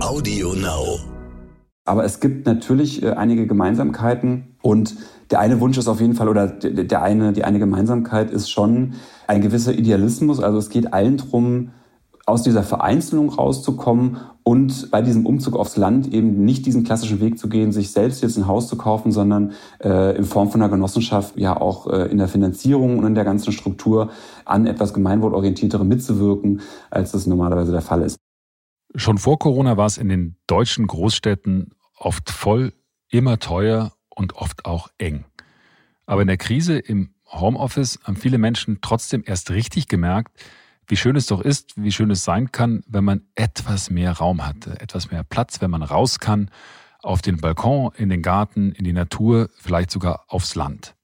Audio Now. Aber es gibt natürlich äh, einige Gemeinsamkeiten und der eine Wunsch ist auf jeden Fall oder der eine, die eine Gemeinsamkeit ist schon ein gewisser Idealismus. Also es geht allen darum, aus dieser Vereinzelung rauszukommen und bei diesem Umzug aufs Land eben nicht diesen klassischen Weg zu gehen, sich selbst jetzt ein Haus zu kaufen, sondern äh, in Form von einer Genossenschaft ja auch äh, in der Finanzierung und in der ganzen Struktur an etwas gemeinwohlorientierterem mitzuwirken, als das normalerweise der Fall ist. Schon vor Corona war es in den deutschen Großstädten oft voll, immer teuer und oft auch eng. Aber in der Krise im Homeoffice haben viele Menschen trotzdem erst richtig gemerkt, wie schön es doch ist, wie schön es sein kann, wenn man etwas mehr Raum hatte, etwas mehr Platz, wenn man raus kann, auf den Balkon, in den Garten, in die Natur, vielleicht sogar aufs Land.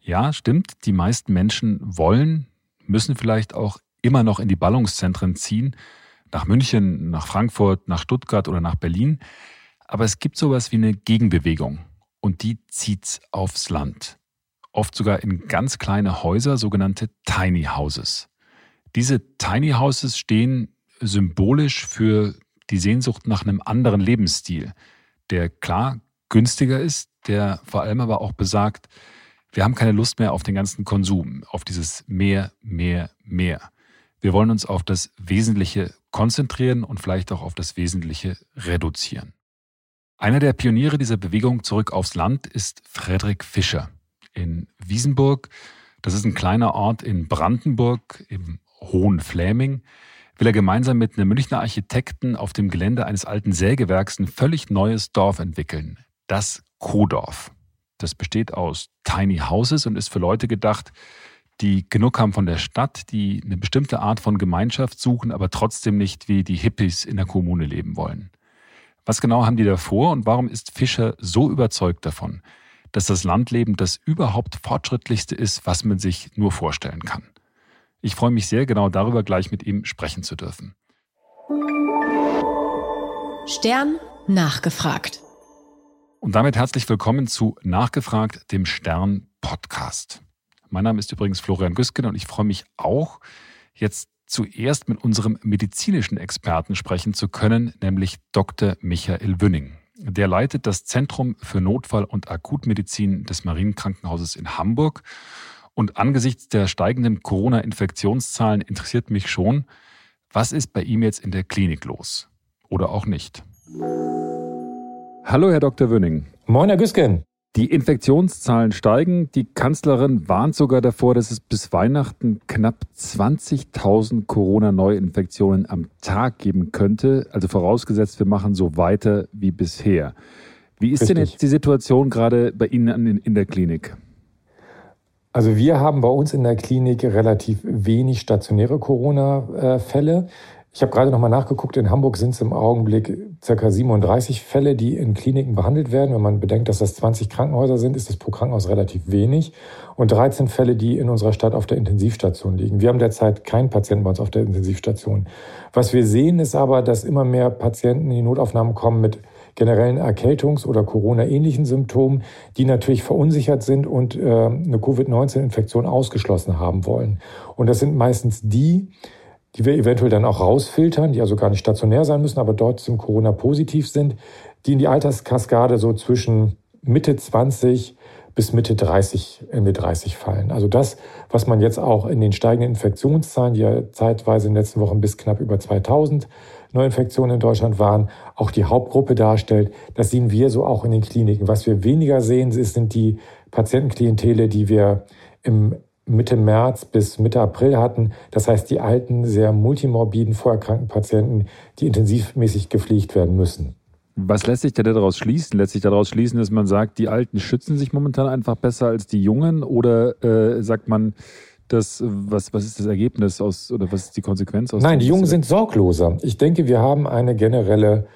Ja, stimmt, die meisten Menschen wollen, müssen vielleicht auch immer noch in die Ballungszentren ziehen, nach München, nach Frankfurt, nach Stuttgart oder nach Berlin. Aber es gibt sowas wie eine Gegenbewegung und die zieht's aufs Land. Oft sogar in ganz kleine Häuser, sogenannte Tiny Houses. Diese Tiny Houses stehen symbolisch für die Sehnsucht nach einem anderen Lebensstil, der klar günstiger ist, der vor allem aber auch besagt, wir haben keine Lust mehr auf den ganzen Konsum, auf dieses mehr, mehr, mehr. Wir wollen uns auf das Wesentliche konzentrieren und vielleicht auch auf das Wesentliche reduzieren. Einer der Pioniere dieser Bewegung zurück aufs Land ist Friedrich Fischer in Wiesenburg. Das ist ein kleiner Ort in Brandenburg im Hohen Fläming. Will er gemeinsam mit einem Münchner Architekten auf dem Gelände eines alten Sägewerks ein völlig neues Dorf entwickeln. Das Kodorf. Das besteht aus Tiny Houses und ist für Leute gedacht, die genug haben von der Stadt, die eine bestimmte Art von Gemeinschaft suchen, aber trotzdem nicht wie die Hippies in der Kommune leben wollen. Was genau haben die da vor und warum ist Fischer so überzeugt davon, dass das Landleben das überhaupt fortschrittlichste ist, was man sich nur vorstellen kann? Ich freue mich sehr, genau darüber gleich mit ihm sprechen zu dürfen. Stern nachgefragt. Und damit herzlich willkommen zu Nachgefragt, dem Stern Podcast. Mein Name ist übrigens Florian Güsken und ich freue mich auch, jetzt zuerst mit unserem medizinischen Experten sprechen zu können, nämlich Dr. Michael Wünning. Der leitet das Zentrum für Notfall- und Akutmedizin des Marienkrankenhauses in Hamburg. Und angesichts der steigenden Corona-Infektionszahlen interessiert mich schon, was ist bei ihm jetzt in der Klinik los? Oder auch nicht? Hallo, Herr Dr. Wünning. Moin, Herr Güsken. Die Infektionszahlen steigen. Die Kanzlerin warnt sogar davor, dass es bis Weihnachten knapp 20.000 Corona-Neuinfektionen am Tag geben könnte. Also vorausgesetzt, wir machen so weiter wie bisher. Wie ist Richtig. denn jetzt die Situation gerade bei Ihnen in der Klinik? Also wir haben bei uns in der Klinik relativ wenig stationäre Corona-Fälle. Ich habe gerade nochmal nachgeguckt, in Hamburg sind es im Augenblick ca. 37 Fälle, die in Kliniken behandelt werden. Wenn man bedenkt, dass das 20 Krankenhäuser sind, ist das pro Krankenhaus relativ wenig. Und 13 Fälle, die in unserer Stadt auf der Intensivstation liegen. Wir haben derzeit keinen Patienten bei uns auf der Intensivstation. Was wir sehen, ist aber, dass immer mehr Patienten in die Notaufnahmen kommen mit generellen Erkältungs- oder Corona-ähnlichen Symptomen, die natürlich verunsichert sind und äh, eine Covid-19-Infektion ausgeschlossen haben wollen. Und das sind meistens die, die wir eventuell dann auch rausfiltern, die also gar nicht stationär sein müssen, aber dort zum Corona positiv sind, die in die Alterskaskade so zwischen Mitte 20 bis Mitte 30, Ende 30 fallen. Also das, was man jetzt auch in den steigenden Infektionszahlen, die ja zeitweise in den letzten Wochen bis knapp über 2000 Neuinfektionen in Deutschland waren, auch die Hauptgruppe darstellt, das sehen wir so auch in den Kliniken. Was wir weniger sehen, sind die Patientenklientele, die wir im Mitte März bis Mitte April hatten. Das heißt, die alten, sehr multimorbiden, vorerkrankten Patienten, die intensivmäßig gepflegt werden müssen. Was lässt sich denn daraus schließen? Lässt sich daraus schließen, dass man sagt, die Alten schützen sich momentan einfach besser als die Jungen? Oder äh, sagt man, das, was, was ist das Ergebnis aus oder was ist die Konsequenz aus? Nein, die Jungen sind sorgloser. Ich denke, wir haben eine generelle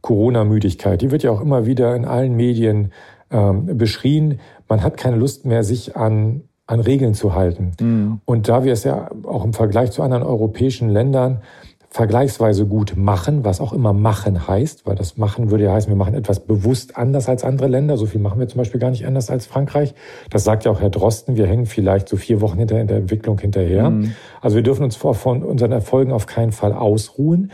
Corona-Müdigkeit. Die wird ja auch immer wieder in allen Medien ähm, beschrien. Man hat keine Lust mehr, sich an an Regeln zu halten. Mhm. Und da wir es ja auch im Vergleich zu anderen europäischen Ländern vergleichsweise gut machen, was auch immer machen heißt, weil das machen würde ja heißen, wir machen etwas bewusst anders als andere Länder. So viel machen wir zum Beispiel gar nicht anders als Frankreich. Das sagt ja auch Herr Drosten. Wir hängen vielleicht so vier Wochen hinter in der Entwicklung hinterher. Mhm. Also wir dürfen uns von unseren Erfolgen auf keinen Fall ausruhen.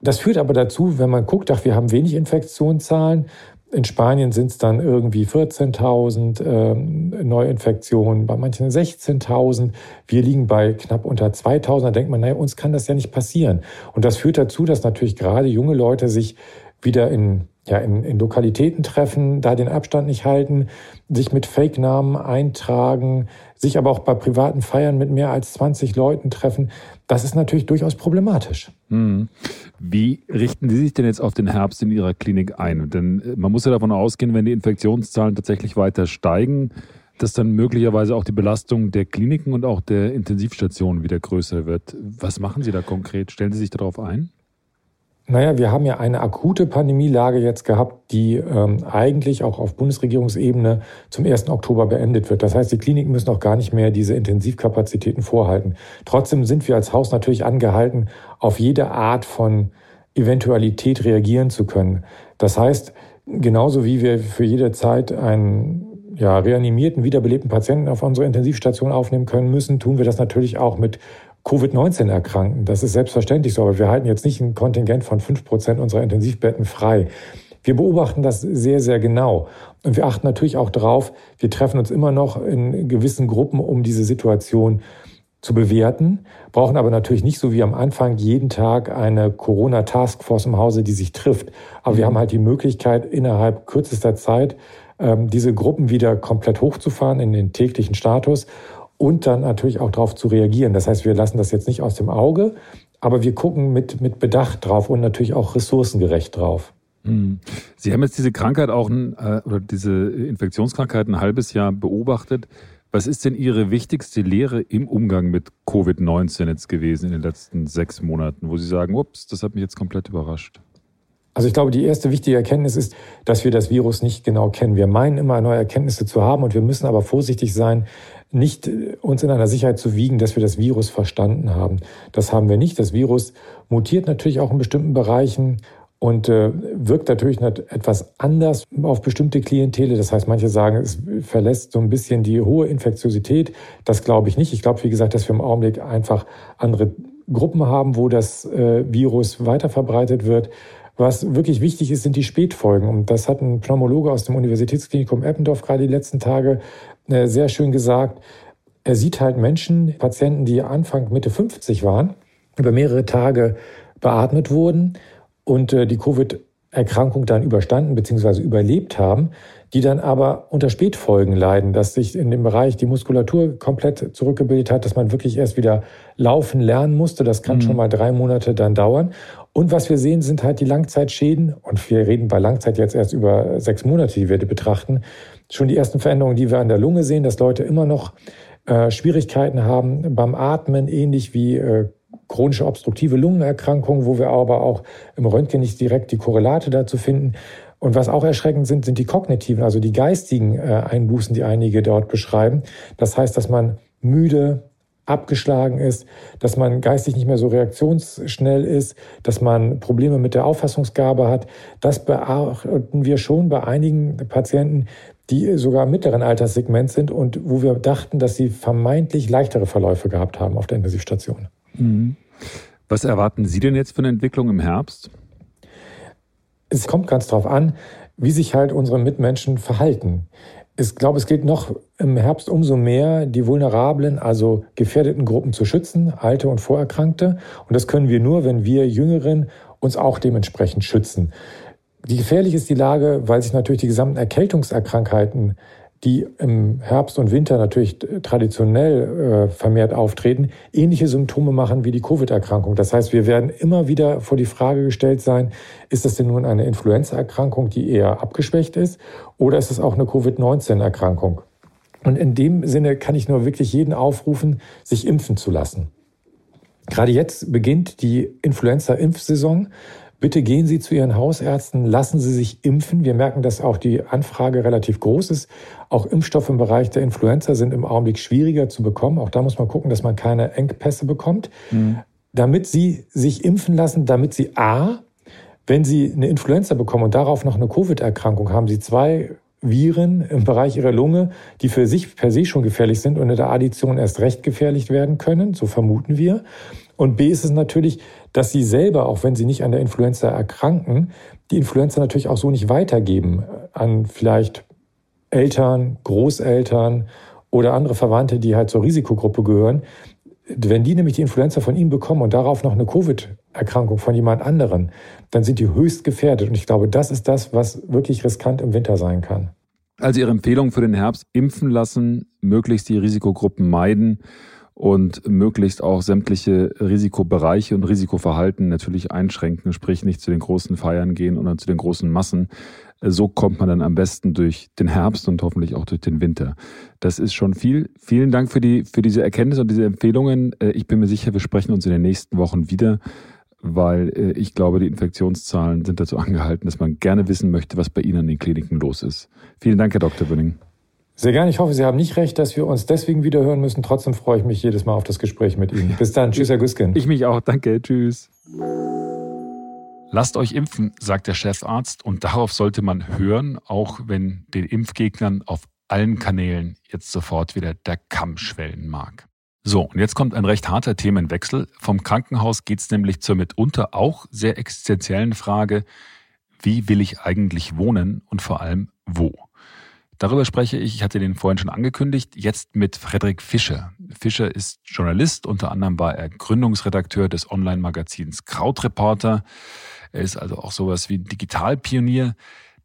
Das führt aber dazu, wenn man guckt, ach, wir haben wenig Infektionszahlen, in Spanien sind es dann irgendwie 14.000 ähm, Neuinfektionen, bei manchen 16.000. Wir liegen bei knapp unter 2.000. Da denkt man, naja, uns kann das ja nicht passieren. Und das führt dazu, dass natürlich gerade junge Leute sich wieder in ja, in, in Lokalitäten treffen, da den Abstand nicht halten, sich mit Fake-Namen eintragen, sich aber auch bei privaten Feiern mit mehr als 20 Leuten treffen. Das ist natürlich durchaus problematisch. Hm. Wie richten Sie sich denn jetzt auf den Herbst in Ihrer Klinik ein? Denn äh, man muss ja davon ausgehen, wenn die Infektionszahlen tatsächlich weiter steigen, dass dann möglicherweise auch die Belastung der Kliniken und auch der Intensivstationen wieder größer wird. Was machen Sie da konkret? Stellen Sie sich darauf ein? Naja, wir haben ja eine akute Pandemielage jetzt gehabt, die ähm, eigentlich auch auf Bundesregierungsebene zum 1. Oktober beendet wird. Das heißt, die Kliniken müssen auch gar nicht mehr diese Intensivkapazitäten vorhalten. Trotzdem sind wir als Haus natürlich angehalten, auf jede Art von Eventualität reagieren zu können. Das heißt, genauso wie wir für jede Zeit einen ja, reanimierten, wiederbelebten Patienten auf unsere Intensivstation aufnehmen können müssen, tun wir das natürlich auch mit Covid-19 erkranken. Das ist selbstverständlich so, aber wir halten jetzt nicht ein Kontingent von fünf Prozent unserer Intensivbetten frei. Wir beobachten das sehr, sehr genau. Und wir achten natürlich auch darauf, wir treffen uns immer noch in gewissen Gruppen, um diese Situation zu bewerten, brauchen aber natürlich nicht so wie am Anfang jeden Tag eine Corona-Taskforce im Hause, die sich trifft. Aber wir mhm. haben halt die Möglichkeit, innerhalb kürzester Zeit ähm, diese Gruppen wieder komplett hochzufahren in den täglichen Status und dann natürlich auch darauf zu reagieren. Das heißt, wir lassen das jetzt nicht aus dem Auge, aber wir gucken mit, mit Bedacht drauf und natürlich auch ressourcengerecht drauf. Hm. Sie haben jetzt diese Krankheit auch äh, oder diese Infektionskrankheit ein halbes Jahr beobachtet. Was ist denn Ihre wichtigste Lehre im Umgang mit Covid-19 jetzt gewesen in den letzten sechs Monaten, wo Sie sagen, ups, das hat mich jetzt komplett überrascht? Also ich glaube, die erste wichtige Erkenntnis ist, dass wir das Virus nicht genau kennen. Wir meinen immer neue Erkenntnisse zu haben und wir müssen aber vorsichtig sein, nicht äh, uns in einer Sicherheit zu wiegen, dass wir das Virus verstanden haben. Das haben wir nicht. Das Virus mutiert natürlich auch in bestimmten Bereichen und äh, wirkt natürlich etwas anders auf bestimmte Klientele. Das heißt, manche sagen, es verlässt so ein bisschen die hohe Infektiosität. Das glaube ich nicht. Ich glaube, wie gesagt, dass wir im Augenblick einfach andere Gruppen haben, wo das äh, Virus weiter verbreitet wird. Was wirklich wichtig ist, sind die Spätfolgen. Und das hat ein Pneumologe aus dem Universitätsklinikum Eppendorf gerade die letzten Tage sehr schön gesagt. Er sieht halt Menschen, Patienten, die Anfang, Mitte 50 waren, über mehrere Tage beatmet wurden und äh, die Covid-Erkrankung dann überstanden bzw. überlebt haben, die dann aber unter Spätfolgen leiden, dass sich in dem Bereich die Muskulatur komplett zurückgebildet hat, dass man wirklich erst wieder laufen lernen musste. Das kann mhm. schon mal drei Monate dann dauern. Und was wir sehen, sind halt die Langzeitschäden. Und wir reden bei Langzeit jetzt erst über sechs Monate, die wir betrachten. Schon die ersten Veränderungen, die wir an der Lunge sehen, dass Leute immer noch äh, Schwierigkeiten haben beim Atmen, ähnlich wie äh, chronische obstruktive Lungenerkrankungen, wo wir aber auch im Röntgen nicht direkt die Korrelate dazu finden. Und was auch erschreckend sind, sind die kognitiven, also die geistigen äh, Einbußen, die einige dort beschreiben. Das heißt, dass man müde, abgeschlagen ist, dass man geistig nicht mehr so reaktionsschnell ist, dass man Probleme mit der Auffassungsgabe hat. Das beachten wir schon bei einigen Patienten, die sogar im mittleren Alterssegment sind und wo wir dachten, dass sie vermeintlich leichtere Verläufe gehabt haben auf der Intensivstation. Mhm. Was erwarten Sie denn jetzt für eine Entwicklung im Herbst? Es kommt ganz darauf an, wie sich halt unsere Mitmenschen verhalten. Ich glaube, es gilt noch im Herbst umso mehr, die vulnerablen, also gefährdeten Gruppen zu schützen, Alte und Vorerkrankte. Und das können wir nur, wenn wir Jüngeren uns auch dementsprechend schützen. Wie gefährlich ist die Lage, weil sich natürlich die gesamten Erkältungserkrankheiten die im Herbst und Winter natürlich traditionell äh, vermehrt auftreten, ähnliche Symptome machen wie die Covid-Erkrankung. Das heißt, wir werden immer wieder vor die Frage gestellt sein, ist das denn nun eine Influenza-Erkrankung, die eher abgeschwächt ist, oder ist es auch eine Covid-19-Erkrankung? Und in dem Sinne kann ich nur wirklich jeden aufrufen, sich impfen zu lassen. Gerade jetzt beginnt die Influenza-Impfsaison. Bitte gehen Sie zu Ihren Hausärzten, lassen Sie sich impfen. Wir merken, dass auch die Anfrage relativ groß ist. Auch Impfstoffe im Bereich der Influenza sind im Augenblick schwieriger zu bekommen. Auch da muss man gucken, dass man keine Engpässe bekommt. Mhm. Damit Sie sich impfen lassen, damit Sie A, wenn Sie eine Influenza bekommen und darauf noch eine Covid-Erkrankung haben, Sie zwei Viren im Bereich ihrer Lunge, die für sich per se schon gefährlich sind und in der Addition erst recht gefährlich werden können, so vermuten wir. Und B ist es natürlich, dass sie selber, auch wenn sie nicht an der Influenza erkranken, die Influenza natürlich auch so nicht weitergeben an vielleicht Eltern, Großeltern oder andere Verwandte, die halt zur Risikogruppe gehören. Wenn die nämlich die Influenza von ihnen bekommen und darauf noch eine Covid-Erkrankung von jemand anderen, dann sind die höchst gefährdet. Und ich glaube, das ist das, was wirklich riskant im Winter sein kann. Also Ihre Empfehlung für den Herbst, impfen lassen, möglichst die Risikogruppen meiden und möglichst auch sämtliche Risikobereiche und Risikoverhalten natürlich einschränken, sprich nicht zu den großen Feiern gehen oder zu den großen Massen. So kommt man dann am besten durch den Herbst und hoffentlich auch durch den Winter. Das ist schon viel. Vielen Dank für, die, für diese Erkenntnisse und diese Empfehlungen. Äh, ich bin mir sicher, wir sprechen uns in den nächsten Wochen wieder, weil äh, ich glaube, die Infektionszahlen sind dazu angehalten, dass man gerne wissen möchte, was bei Ihnen an den Kliniken los ist. Vielen Dank, Herr Dr. Bünning. Sehr gerne. Ich hoffe, Sie haben nicht recht, dass wir uns deswegen wieder hören müssen. Trotzdem freue ich mich jedes Mal auf das Gespräch mit Ihnen. Bis dann. Tschüss, Herr Güsken. Ich mich auch. Danke. Tschüss. Lasst euch impfen, sagt der Chefarzt, und darauf sollte man hören, auch wenn den Impfgegnern auf allen Kanälen jetzt sofort wieder der Kamm schwellen mag. So, und jetzt kommt ein recht harter Themenwechsel. Vom Krankenhaus geht es nämlich zur mitunter auch sehr existenziellen Frage, wie will ich eigentlich wohnen und vor allem wo? Darüber spreche ich, ich hatte den vorhin schon angekündigt, jetzt mit Frederik Fischer. Fischer ist Journalist, unter anderem war er Gründungsredakteur des Online-Magazins Krautreporter. Er ist also auch sowas wie Digitalpionier.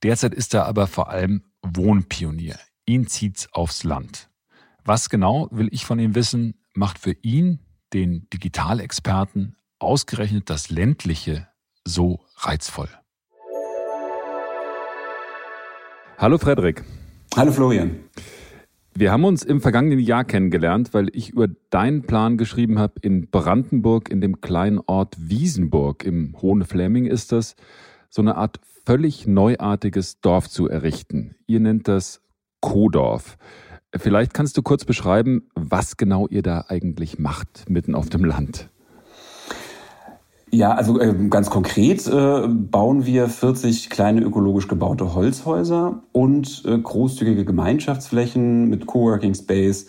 Derzeit ist er aber vor allem Wohnpionier. Ihn zieht's aufs Land. Was genau will ich von ihm wissen, macht für ihn, den Digitalexperten, ausgerechnet das ländliche so reizvoll. Hallo Frederik. Hallo Florian. Wir haben uns im vergangenen Jahr kennengelernt, weil ich über deinen Plan geschrieben habe, in Brandenburg, in dem kleinen Ort Wiesenburg, im Hohen Fläming ist das, so eine Art völlig neuartiges Dorf zu errichten. Ihr nennt das Kodorf. Vielleicht kannst du kurz beschreiben, was genau ihr da eigentlich macht, mitten auf dem Land. Ja, also äh, ganz konkret äh, bauen wir 40 kleine ökologisch gebaute Holzhäuser und äh, großzügige Gemeinschaftsflächen mit Coworking Space,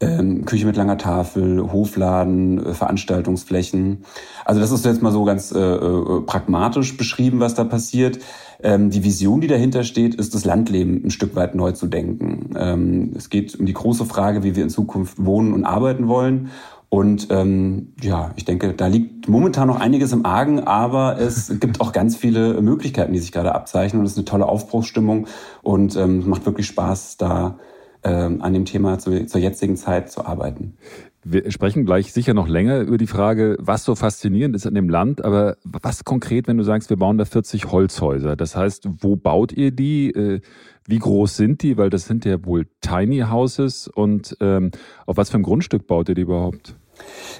ähm, Küche mit langer Tafel, Hofladen, äh, Veranstaltungsflächen. Also das ist jetzt mal so ganz äh, äh, pragmatisch beschrieben, was da passiert. Ähm, die Vision, die dahinter steht, ist das Landleben ein Stück weit neu zu denken. Ähm, es geht um die große Frage, wie wir in Zukunft wohnen und arbeiten wollen. Und ähm, ja, ich denke, da liegt momentan noch einiges im Argen, aber es gibt auch ganz viele Möglichkeiten, die sich gerade abzeichnen. Und es ist eine tolle Aufbruchsstimmung und ähm, macht wirklich Spaß, da ähm, an dem Thema zu, zur jetzigen Zeit zu arbeiten. Wir sprechen gleich sicher noch länger über die Frage, was so faszinierend ist an dem Land, aber was konkret, wenn du sagst, wir bauen da 40 Holzhäuser? Das heißt, wo baut ihr die? Äh, wie groß sind die? Weil das sind ja wohl Tiny Houses und ähm, auf was für ein Grundstück baut ihr die überhaupt?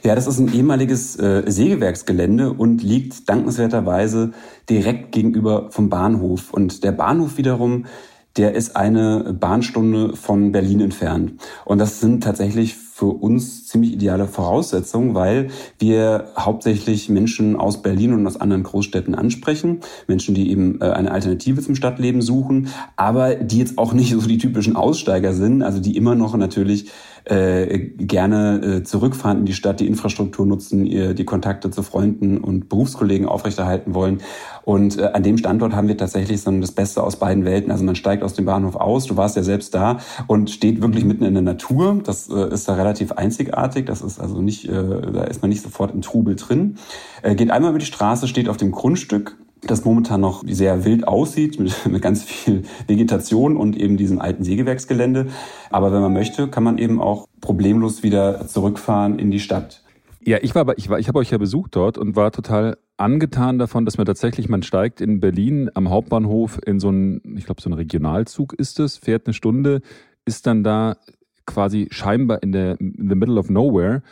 Ja, das ist ein ehemaliges äh, Sägewerksgelände und liegt dankenswerterweise direkt gegenüber vom Bahnhof. Und der Bahnhof wiederum, der ist eine Bahnstunde von Berlin entfernt. Und das sind tatsächlich für uns ziemlich ideale Voraussetzungen, weil wir hauptsächlich Menschen aus Berlin und aus anderen Großstädten ansprechen. Menschen, die eben äh, eine Alternative zum Stadtleben suchen, aber die jetzt auch nicht so die typischen Aussteiger sind, also die immer noch natürlich äh, gerne äh, zurückfahren in die Stadt, die Infrastruktur nutzen, ihr, die Kontakte zu Freunden und Berufskollegen aufrechterhalten wollen. Und äh, an dem Standort haben wir tatsächlich so das Beste aus beiden Welten. Also man steigt aus dem Bahnhof aus, du warst ja selbst da und steht wirklich mitten in der Natur. Das äh, ist da relativ einzigartig. Das ist also nicht, äh, da ist man nicht sofort im Trubel drin. Äh, geht einmal über die Straße, steht auf dem Grundstück das momentan noch sehr wild aussieht, mit, mit ganz viel Vegetation und eben diesem alten Sägewerksgelände. Aber wenn man möchte, kann man eben auch problemlos wieder zurückfahren in die Stadt. Ja, ich war, ich war, ich habe euch ja besucht dort und war total angetan davon, dass man tatsächlich, man steigt in Berlin am Hauptbahnhof in so einen, ich glaube, so einen Regionalzug ist es, fährt eine Stunde, ist dann da quasi scheinbar in der in the middle of nowhere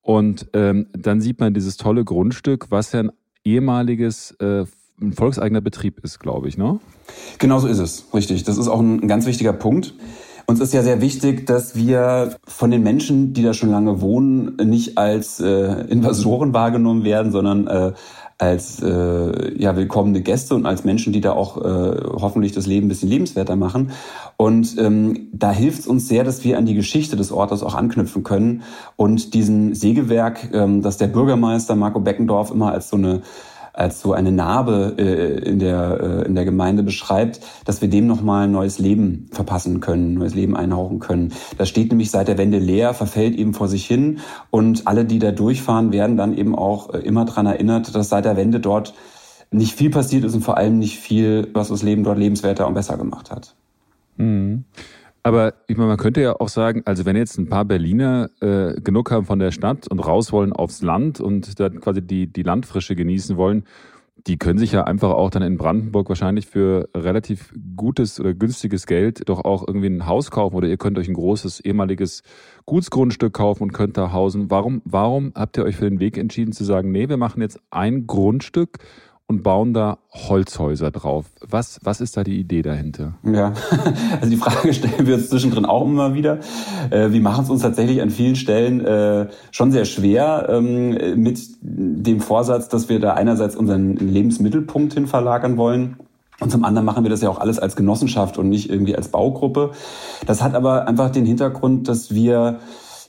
und ähm, dann sieht man dieses tolle Grundstück, was ja ein ehemaliges äh, ein volkseigener Betrieb ist, glaube ich, ne? Genau so ist es, richtig. Das ist auch ein ganz wichtiger Punkt uns ist ja sehr wichtig, dass wir von den Menschen, die da schon lange wohnen, nicht als äh, Invasoren wahrgenommen werden, sondern äh, als äh, ja, willkommene Gäste und als Menschen, die da auch äh, hoffentlich das Leben ein bisschen lebenswerter machen. Und ähm, da hilft es uns sehr, dass wir an die Geschichte des Ortes auch anknüpfen können und diesen Sägewerk, ähm, das der Bürgermeister Marco Beckendorf immer als so eine als so eine Narbe äh, in, der, äh, in der Gemeinde beschreibt, dass wir dem nochmal ein neues Leben verpassen können, neues Leben einhauchen können. Das steht nämlich seit der Wende leer, verfällt eben vor sich hin und alle, die da durchfahren, werden dann eben auch äh, immer dran erinnert, dass seit der Wende dort nicht viel passiert ist und vor allem nicht viel, was das Leben dort lebenswerter und besser gemacht hat. Mhm. Aber ich meine, man könnte ja auch sagen, also wenn jetzt ein paar Berliner äh, genug haben von der Stadt und raus wollen aufs Land und dann quasi die, die Landfrische genießen wollen, die können sich ja einfach auch dann in Brandenburg wahrscheinlich für relativ gutes oder günstiges Geld doch auch irgendwie ein Haus kaufen oder ihr könnt euch ein großes ehemaliges Gutsgrundstück kaufen und könnt da hausen. Warum, warum habt ihr euch für den Weg entschieden zu sagen, nee, wir machen jetzt ein Grundstück und bauen da Holzhäuser drauf. Was, was ist da die Idee dahinter? Ja, also die Frage stellen wir uns zwischendrin auch immer wieder. Äh, wir machen es uns tatsächlich an vielen Stellen äh, schon sehr schwer ähm, mit dem Vorsatz, dass wir da einerseits unseren Lebensmittelpunkt hin verlagern wollen. Und zum anderen machen wir das ja auch alles als Genossenschaft und nicht irgendwie als Baugruppe. Das hat aber einfach den Hintergrund, dass wir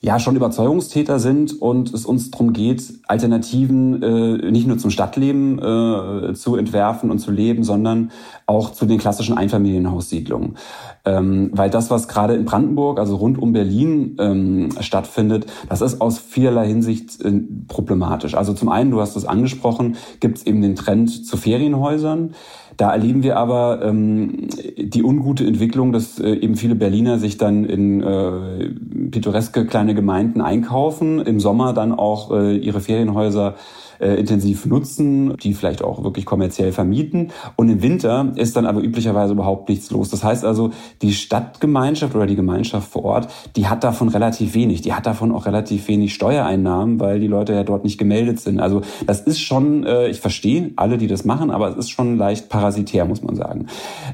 ja schon Überzeugungstäter sind und es uns darum geht, Alternativen äh, nicht nur zum Stadtleben äh, zu entwerfen und zu leben, sondern auch zu den klassischen Einfamilienhaussiedlungen. Ähm, weil das, was gerade in Brandenburg, also rund um Berlin ähm, stattfindet, das ist aus vielerlei Hinsicht äh, problematisch. Also zum einen, du hast es angesprochen, gibt es eben den Trend zu Ferienhäusern. Da erleben wir aber ähm, die ungute Entwicklung, dass äh, eben viele Berliner sich dann in äh, pittoreske kleine Gemeinden einkaufen, im Sommer dann auch äh, ihre Ferienhäuser äh, intensiv nutzen, die vielleicht auch wirklich kommerziell vermieten. Und im Winter ist dann aber üblicherweise überhaupt nichts los. Das heißt also, die Stadtgemeinschaft oder die Gemeinschaft vor Ort, die hat davon relativ wenig. Die hat davon auch relativ wenig Steuereinnahmen, weil die Leute ja dort nicht gemeldet sind. Also das ist schon, äh, ich verstehe alle, die das machen, aber es ist schon leicht parasitär, muss man sagen.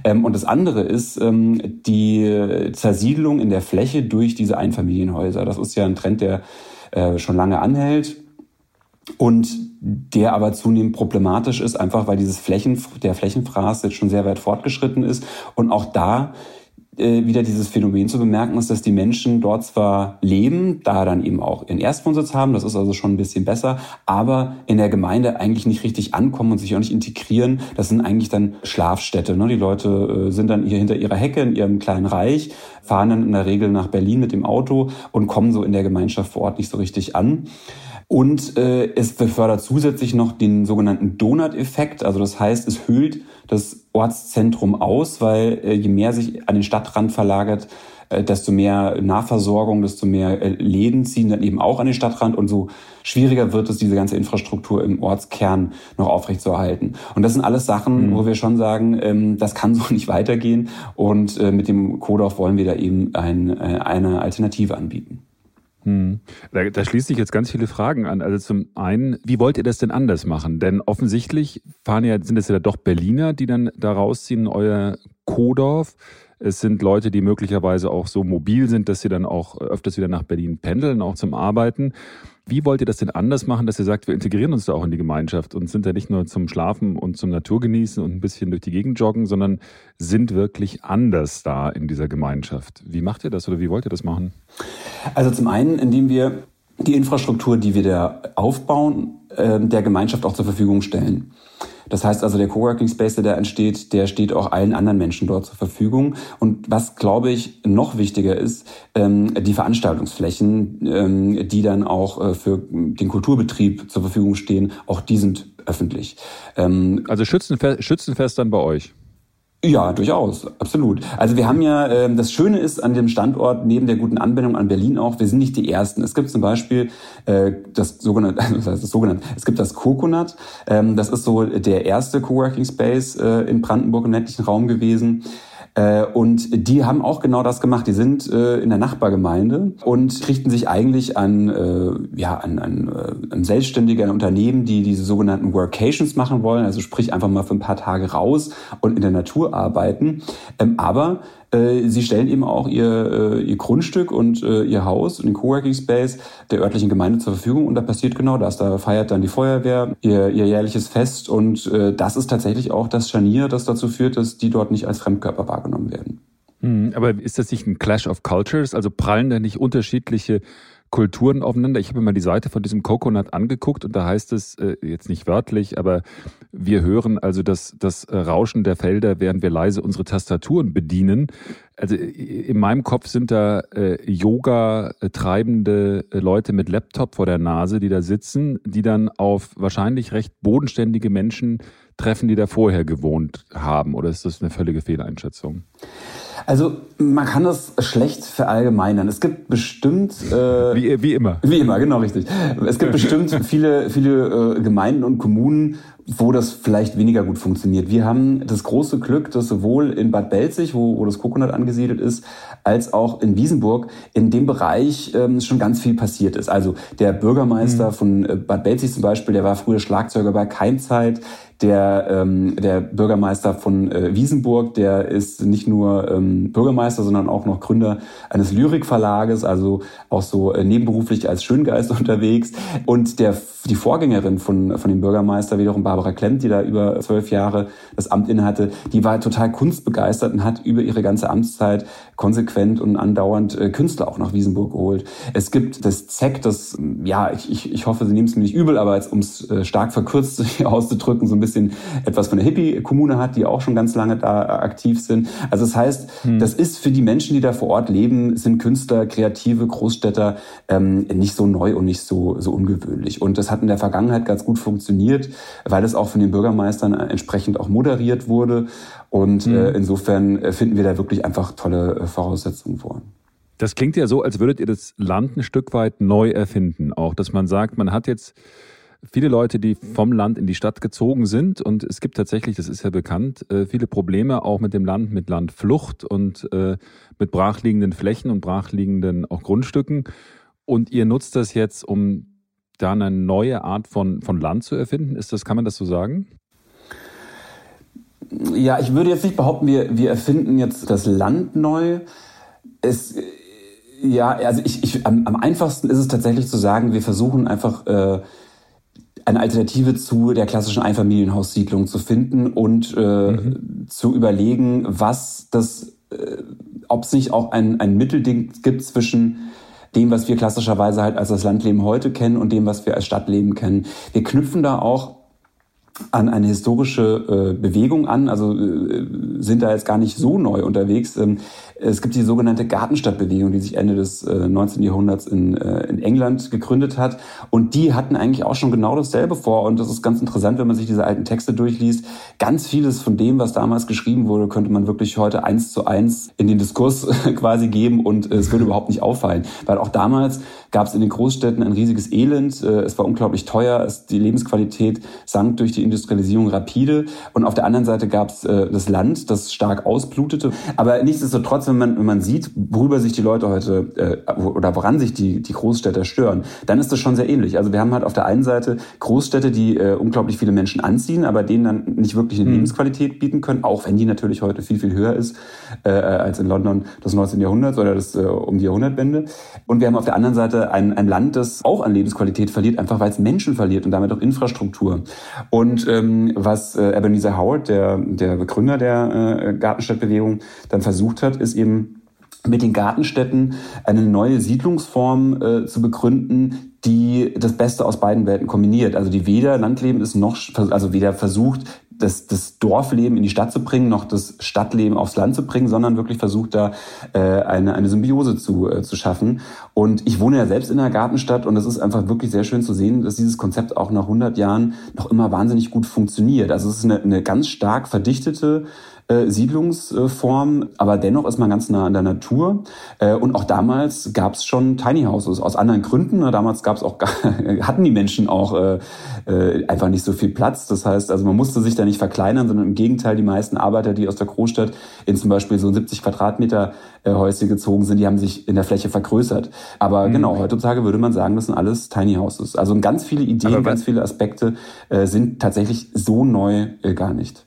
Ähm, und das andere ist ähm, die Zersiedlung in der Fläche durch diese Einfamilienhäuser. Das ist ja ein Trend, der äh, schon lange anhält und der aber zunehmend problematisch ist, einfach weil dieses Flächen, der Flächenfraß jetzt schon sehr weit fortgeschritten ist und auch da äh, wieder dieses Phänomen zu bemerken ist, dass die Menschen dort zwar leben, da dann eben auch ihren Erstwohnsitz haben, das ist also schon ein bisschen besser, aber in der Gemeinde eigentlich nicht richtig ankommen und sich auch nicht integrieren. Das sind eigentlich dann Schlafstädte. Ne? Die Leute äh, sind dann hier hinter ihrer Hecke in ihrem kleinen Reich, fahren dann in der Regel nach Berlin mit dem Auto und kommen so in der Gemeinschaft vor Ort nicht so richtig an. Und äh, es befördert zusätzlich noch den sogenannten Donut-Effekt. Also das heißt, es hüllt das Ortszentrum aus, weil äh, je mehr sich an den Stadtrand verlagert, äh, desto mehr Nahversorgung, desto mehr äh, Läden ziehen dann eben auch an den Stadtrand und so schwieriger wird es, diese ganze Infrastruktur im Ortskern noch aufrechtzuerhalten. Und das sind alles Sachen, mhm. wo wir schon sagen, ähm, das kann so nicht weitergehen. Und äh, mit dem Kodorf wollen wir da eben ein, äh, eine Alternative anbieten. Hm. Da, da schließt sich jetzt ganz viele Fragen an. Also zum einen, wie wollt ihr das denn anders machen? Denn offensichtlich fahren ja, sind es ja doch Berliner, die dann da rausziehen euer Kodorf. Es sind Leute, die möglicherweise auch so mobil sind, dass sie dann auch öfters wieder nach Berlin pendeln, auch zum Arbeiten. Wie wollt ihr das denn anders machen, dass ihr sagt, wir integrieren uns da auch in die Gemeinschaft und sind da nicht nur zum Schlafen und zum Naturgenießen und ein bisschen durch die Gegend joggen, sondern sind wirklich anders da in dieser Gemeinschaft? Wie macht ihr das oder wie wollt ihr das machen? Also zum einen, indem wir die Infrastruktur, die wir da aufbauen, ähm, der Gemeinschaft auch zur Verfügung stellen. Das heißt also, der Coworking Space, der da entsteht, der steht auch allen anderen Menschen dort zur Verfügung. Und was, glaube ich, noch wichtiger ist, ähm, die Veranstaltungsflächen, ähm, die dann auch äh, für den Kulturbetrieb zur Verfügung stehen, auch die sind öffentlich. also Schützenfest, Schützenfest dann bei euch? Ja, durchaus, absolut. Also wir haben ja, äh, das Schöne ist an dem Standort, neben der guten Anbindung an Berlin auch, wir sind nicht die Ersten. Es gibt zum Beispiel äh, das sogenannte, was heißt das sogenannte, es gibt das Coconut, ähm, das ist so der erste Coworking Space äh, in Brandenburg im ländlichen Raum gewesen. Äh, und die haben auch genau das gemacht. Die sind äh, in der Nachbargemeinde und richten sich eigentlich an, äh, ja, an, an, an Selbstständige, an Unternehmen, die diese sogenannten Workations machen wollen, also sprich einfach mal für ein paar Tage raus und in der Natur arbeiten. Ähm, aber Äh, sie stellen eben auch ihr, äh, ihr Grundstück und äh, ihr Haus und den Coworking Space der örtlichen Gemeinde zur Verfügung und da passiert genau das. Da feiert dann die Feuerwehr ihr, ihr jährliches Fest und das ist tatsächlich auch das Scharnier, das dazu führt, dass die dort nicht als Fremdkörper wahrgenommen werden. Hm, aber ist das nicht ein Clash of Cultures? Also prallen da nicht unterschiedliche Kulturen aufeinander. Ich habe mir mal die Seite von diesem Coconut angeguckt und da heißt es, äh, jetzt nicht wörtlich, aber wir hören also das, das Rauschen der Felder, während wir leise unsere Tastaturen bedienen. Also in meinem Kopf sind da äh, Yoga treibende Leute mit Laptop vor der Nase, die da sitzen, die dann auf wahrscheinlich recht bodenständige Menschen treffen, die da vorher gewohnt haben. Oder ist das eine völlige Fehleinschätzung? Also man kann das schlecht verallgemeinern. Es gibt bestimmt äh, wie, wie immer. Wie immer, genau richtig. Es gibt bestimmt viele viele äh, Gemeinden und Kommunen, wo das vielleicht weniger gut funktioniert. Wir haben das große Glück, dass sowohl in Bad Belzig, wo, wo das Coconut angesiedelt ist, als auch in Wiesenburg in dem Bereich ähm, schon ganz viel passiert ist. Also der Bürgermeister mhm. von äh, Bad Belzig zum Beispiel, der war früher Schlagzeuger bei Keimzeit. Der, ähm, der Bürgermeister von äh, Wiesenburg, der ist nicht nur ähm, Bürgermeister, sondern auch noch Gründer eines Lyrikverlages, also auch so äh, nebenberuflich als Schöngeist unterwegs. Und der, die Vorgängerin von, von dem Bürgermeister wiederum, Barbara Klemmt, die da über zwölf Jahre das Amt innehatte, die war total kunstbegeistert und hat über ihre ganze Amtszeit konsequent und andauernd äh, Künstler auch nach Wiesenburg geholt. Es gibt das ZEC, das, ja, ich, ich, ich hoffe, Sie nehmen es mir nicht übel, aber um es äh, stark verkürzt auszudrücken, so ein bisschen etwas von der Hippie-Kommune hat, die auch schon ganz lange da äh, aktiv sind. Also das heißt, hm. das ist für die Menschen, die da vor Ort leben, sind Künstler, Kreative, Großstädter ähm, nicht so neu und nicht so, so ungewöhnlich. Und das hat in der Vergangenheit ganz gut funktioniert, weil es auch von den Bürgermeistern entsprechend auch moderiert wurde. Und äh, insofern äh, finden wir da wirklich einfach tolle äh, Voraussetzungen vor. Das klingt ja so, als würdet ihr das Land ein Stück weit neu erfinden. Auch, dass man sagt, man hat jetzt viele Leute, die vom Land in die Stadt gezogen sind. Und es gibt tatsächlich, das ist ja bekannt, äh, viele Probleme auch mit dem Land, mit Landflucht und mit brachliegenden Flächen und brachliegenden auch Grundstücken. Und ihr nutzt das jetzt, um da eine neue Art von, von Land zu erfinden? Ist das, kann man das so sagen? Ja, ich würde jetzt nicht behaupten, wir, wir erfinden jetzt das Land neu. Es, ja, also ich, ich, am, am einfachsten ist es tatsächlich zu sagen, wir versuchen einfach äh, eine Alternative zu der klassischen Einfamilienhaussiedlung zu finden und äh, mhm. zu überlegen, was das, äh, ob es nicht auch ein, ein Mittelding gibt zwischen dem, was wir klassischerweise halt als das Landleben heute kennen und dem, was wir als Stadtleben kennen. Wir knüpfen da auch an eine historische äh, Bewegung an, also äh, sind da jetzt gar nicht so neu unterwegs. Ähm, es gibt die sogenannte Gartenstadtbewegung, die sich Ende des äh, 19. Jahrhunderts in, äh, in England gegründet hat. Und die hatten eigentlich auch schon genau dasselbe vor. Und das ist ganz interessant, wenn man sich diese alten Texte durchliest. Ganz vieles von dem, was damals geschrieben wurde, könnte man wirklich heute eins zu eins in den Diskurs quasi geben und äh, es würde überhaupt nicht auffallen. Weil auch damals gab es in den Großstädten ein riesiges Elend. Äh, es war unglaublich teuer. Die Lebensqualität sank durch die Industrialisierung rapide. Und auf der anderen Seite gab es äh, das Land, das stark ausblutete. Aber nichtsdestotrotz, wenn man, wenn man sieht, worüber sich die Leute heute äh, oder woran sich die, die Großstädter stören, dann ist das schon sehr ähnlich. Also wir haben halt auf der einen Seite Großstädte, die unglaublich viele Menschen anziehen, aber denen dann nicht wirklich eine mhm. Lebensqualität bieten können, auch wenn die natürlich heute viel, viel höher ist als in London des 19. Jahrhunderts oder das äh, um die Jahrhundertwende. Und wir haben auf der anderen Seite ein, ein Land, das auch an Lebensqualität verliert, einfach weil es Menschen verliert und damit auch Infrastruktur. Und ähm, was äh, Ebenezer Howard, der, der Begründer der äh, Gartenstadtbewegung, dann versucht hat, ist eben mit den Gartenstädten eine neue Siedlungsform äh, zu begründen, die das Beste aus beiden Welten kombiniert. Also die weder Landleben ist noch, also weder versucht, das, das Dorfleben in die Stadt zu bringen, noch das Stadtleben aufs Land zu bringen, sondern wirklich versucht da äh, eine, eine Symbiose zu, äh, zu schaffen. Und ich wohne ja selbst in einer Gartenstadt und es ist einfach wirklich sehr schön zu sehen, dass dieses Konzept auch nach 100 Jahren noch immer wahnsinnig gut funktioniert. Also es ist eine, eine ganz stark verdichtete Siedlungsform, aber dennoch ist man ganz nah an der Natur. Äh, und auch damals gab es schon Tiny Houses aus anderen Gründen. Damals gab es auch hatten die Menschen auch äh, äh, einfach nicht so viel Platz. Das heißt, also man musste sich da nicht verkleinern, sondern im Gegenteil, die meisten Arbeiter, die aus der Großstadt in zum Beispiel so 70 Quadratmeter äh, Häuser gezogen sind, die haben sich in der Fläche vergrößert. Aber mhm. genau, heutzutage würde man sagen, das sind alles Tiny Houses. Also ganz viele Ideen, ganz viele Aspekte äh, sind tatsächlich so neu äh, gar nicht.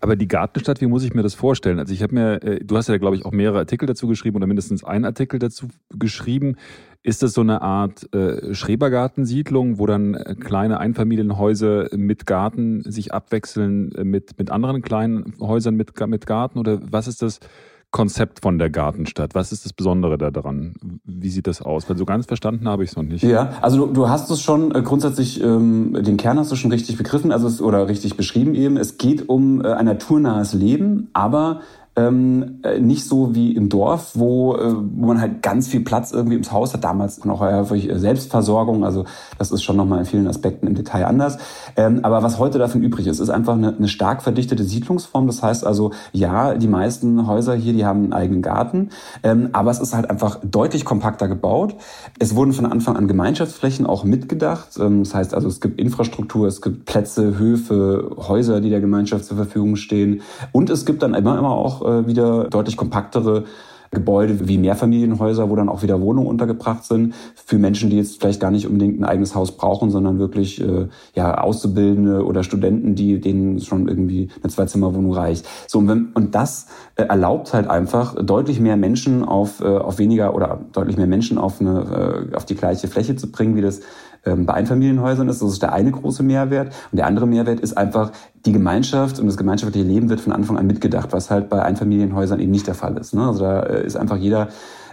Aber die Gartenstadt, wie muss ich mir das vorstellen? Also ich habe mir, äh, du hast ja, glaube ich, auch mehrere Artikel dazu geschrieben oder mindestens einen Artikel dazu geschrieben. Ist das so eine Art äh, Schrebergartensiedlung, wo dann äh, kleine Einfamilienhäuser mit Garten sich abwechseln äh, mit, mit anderen kleinen Häusern mit, mit Garten? Oder was ist das Konzept von der Gartenstadt? Was ist das Besondere daran? Wie sieht das aus? Weil so ganz verstanden habe ich es noch nicht. Ja, also du, du hast es schon äh, grundsätzlich, ähm, den Kern hast du schon richtig begriffen, also es, oder richtig beschrieben eben. Es geht um äh, ein naturnahes Leben, aber ähm, äh, nicht so wie im Dorf, wo, äh, wo man halt ganz viel Platz irgendwie ins Haus hat. Damals noch häufig Selbstversorgung, also das ist schon nochmal in vielen Aspekten im Detail anders. Ähm, aber was heute davon übrig ist, ist einfach eine, eine stark verdichtete Siedlungsform. Das heißt also, ja, die meisten Häuser hier, die haben einen eigenen Garten, ähm, aber es ist halt einfach deutlich kompakter gebaut. Es wurden von Anfang an Gemeinschaftsflächen auch mitgedacht. Ähm, das heißt also, es gibt Infrastruktur, es gibt Plätze, Höfe, Häuser, die der Gemeinschaft zur Verfügung stehen. Und es gibt dann immer, immer auch äh, wieder deutlich kompaktere Gebäude wie Mehrfamilienhäuser, wo dann auch wieder Wohnungen untergebracht sind für Menschen, die jetzt vielleicht gar nicht unbedingt ein eigenes Haus brauchen, sondern wirklich äh, ja Auszubildende oder Studenten, die denen schon irgendwie eine Zweizimmerwohnung reicht. So und, wenn, und das äh, erlaubt halt einfach deutlich mehr Menschen auf äh, auf weniger oder deutlich mehr Menschen auf eine äh, auf die gleiche Fläche zu bringen, wie das bei Einfamilienhäusern ist. Das ist der eine große Mehrwert. Und der andere Mehrwert ist einfach, die Gemeinschaft und das gemeinschaftliche Leben wird von Anfang an mitgedacht, was halt bei Einfamilienhäusern eben nicht der Fall ist. Ne? Also da äh, ist einfach jeder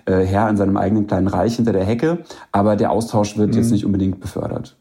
äh, Herr in seinem eigenen kleinen Reich hinter der Hecke, aber der Austausch wird mhm. jetzt nicht unbedingt befördert.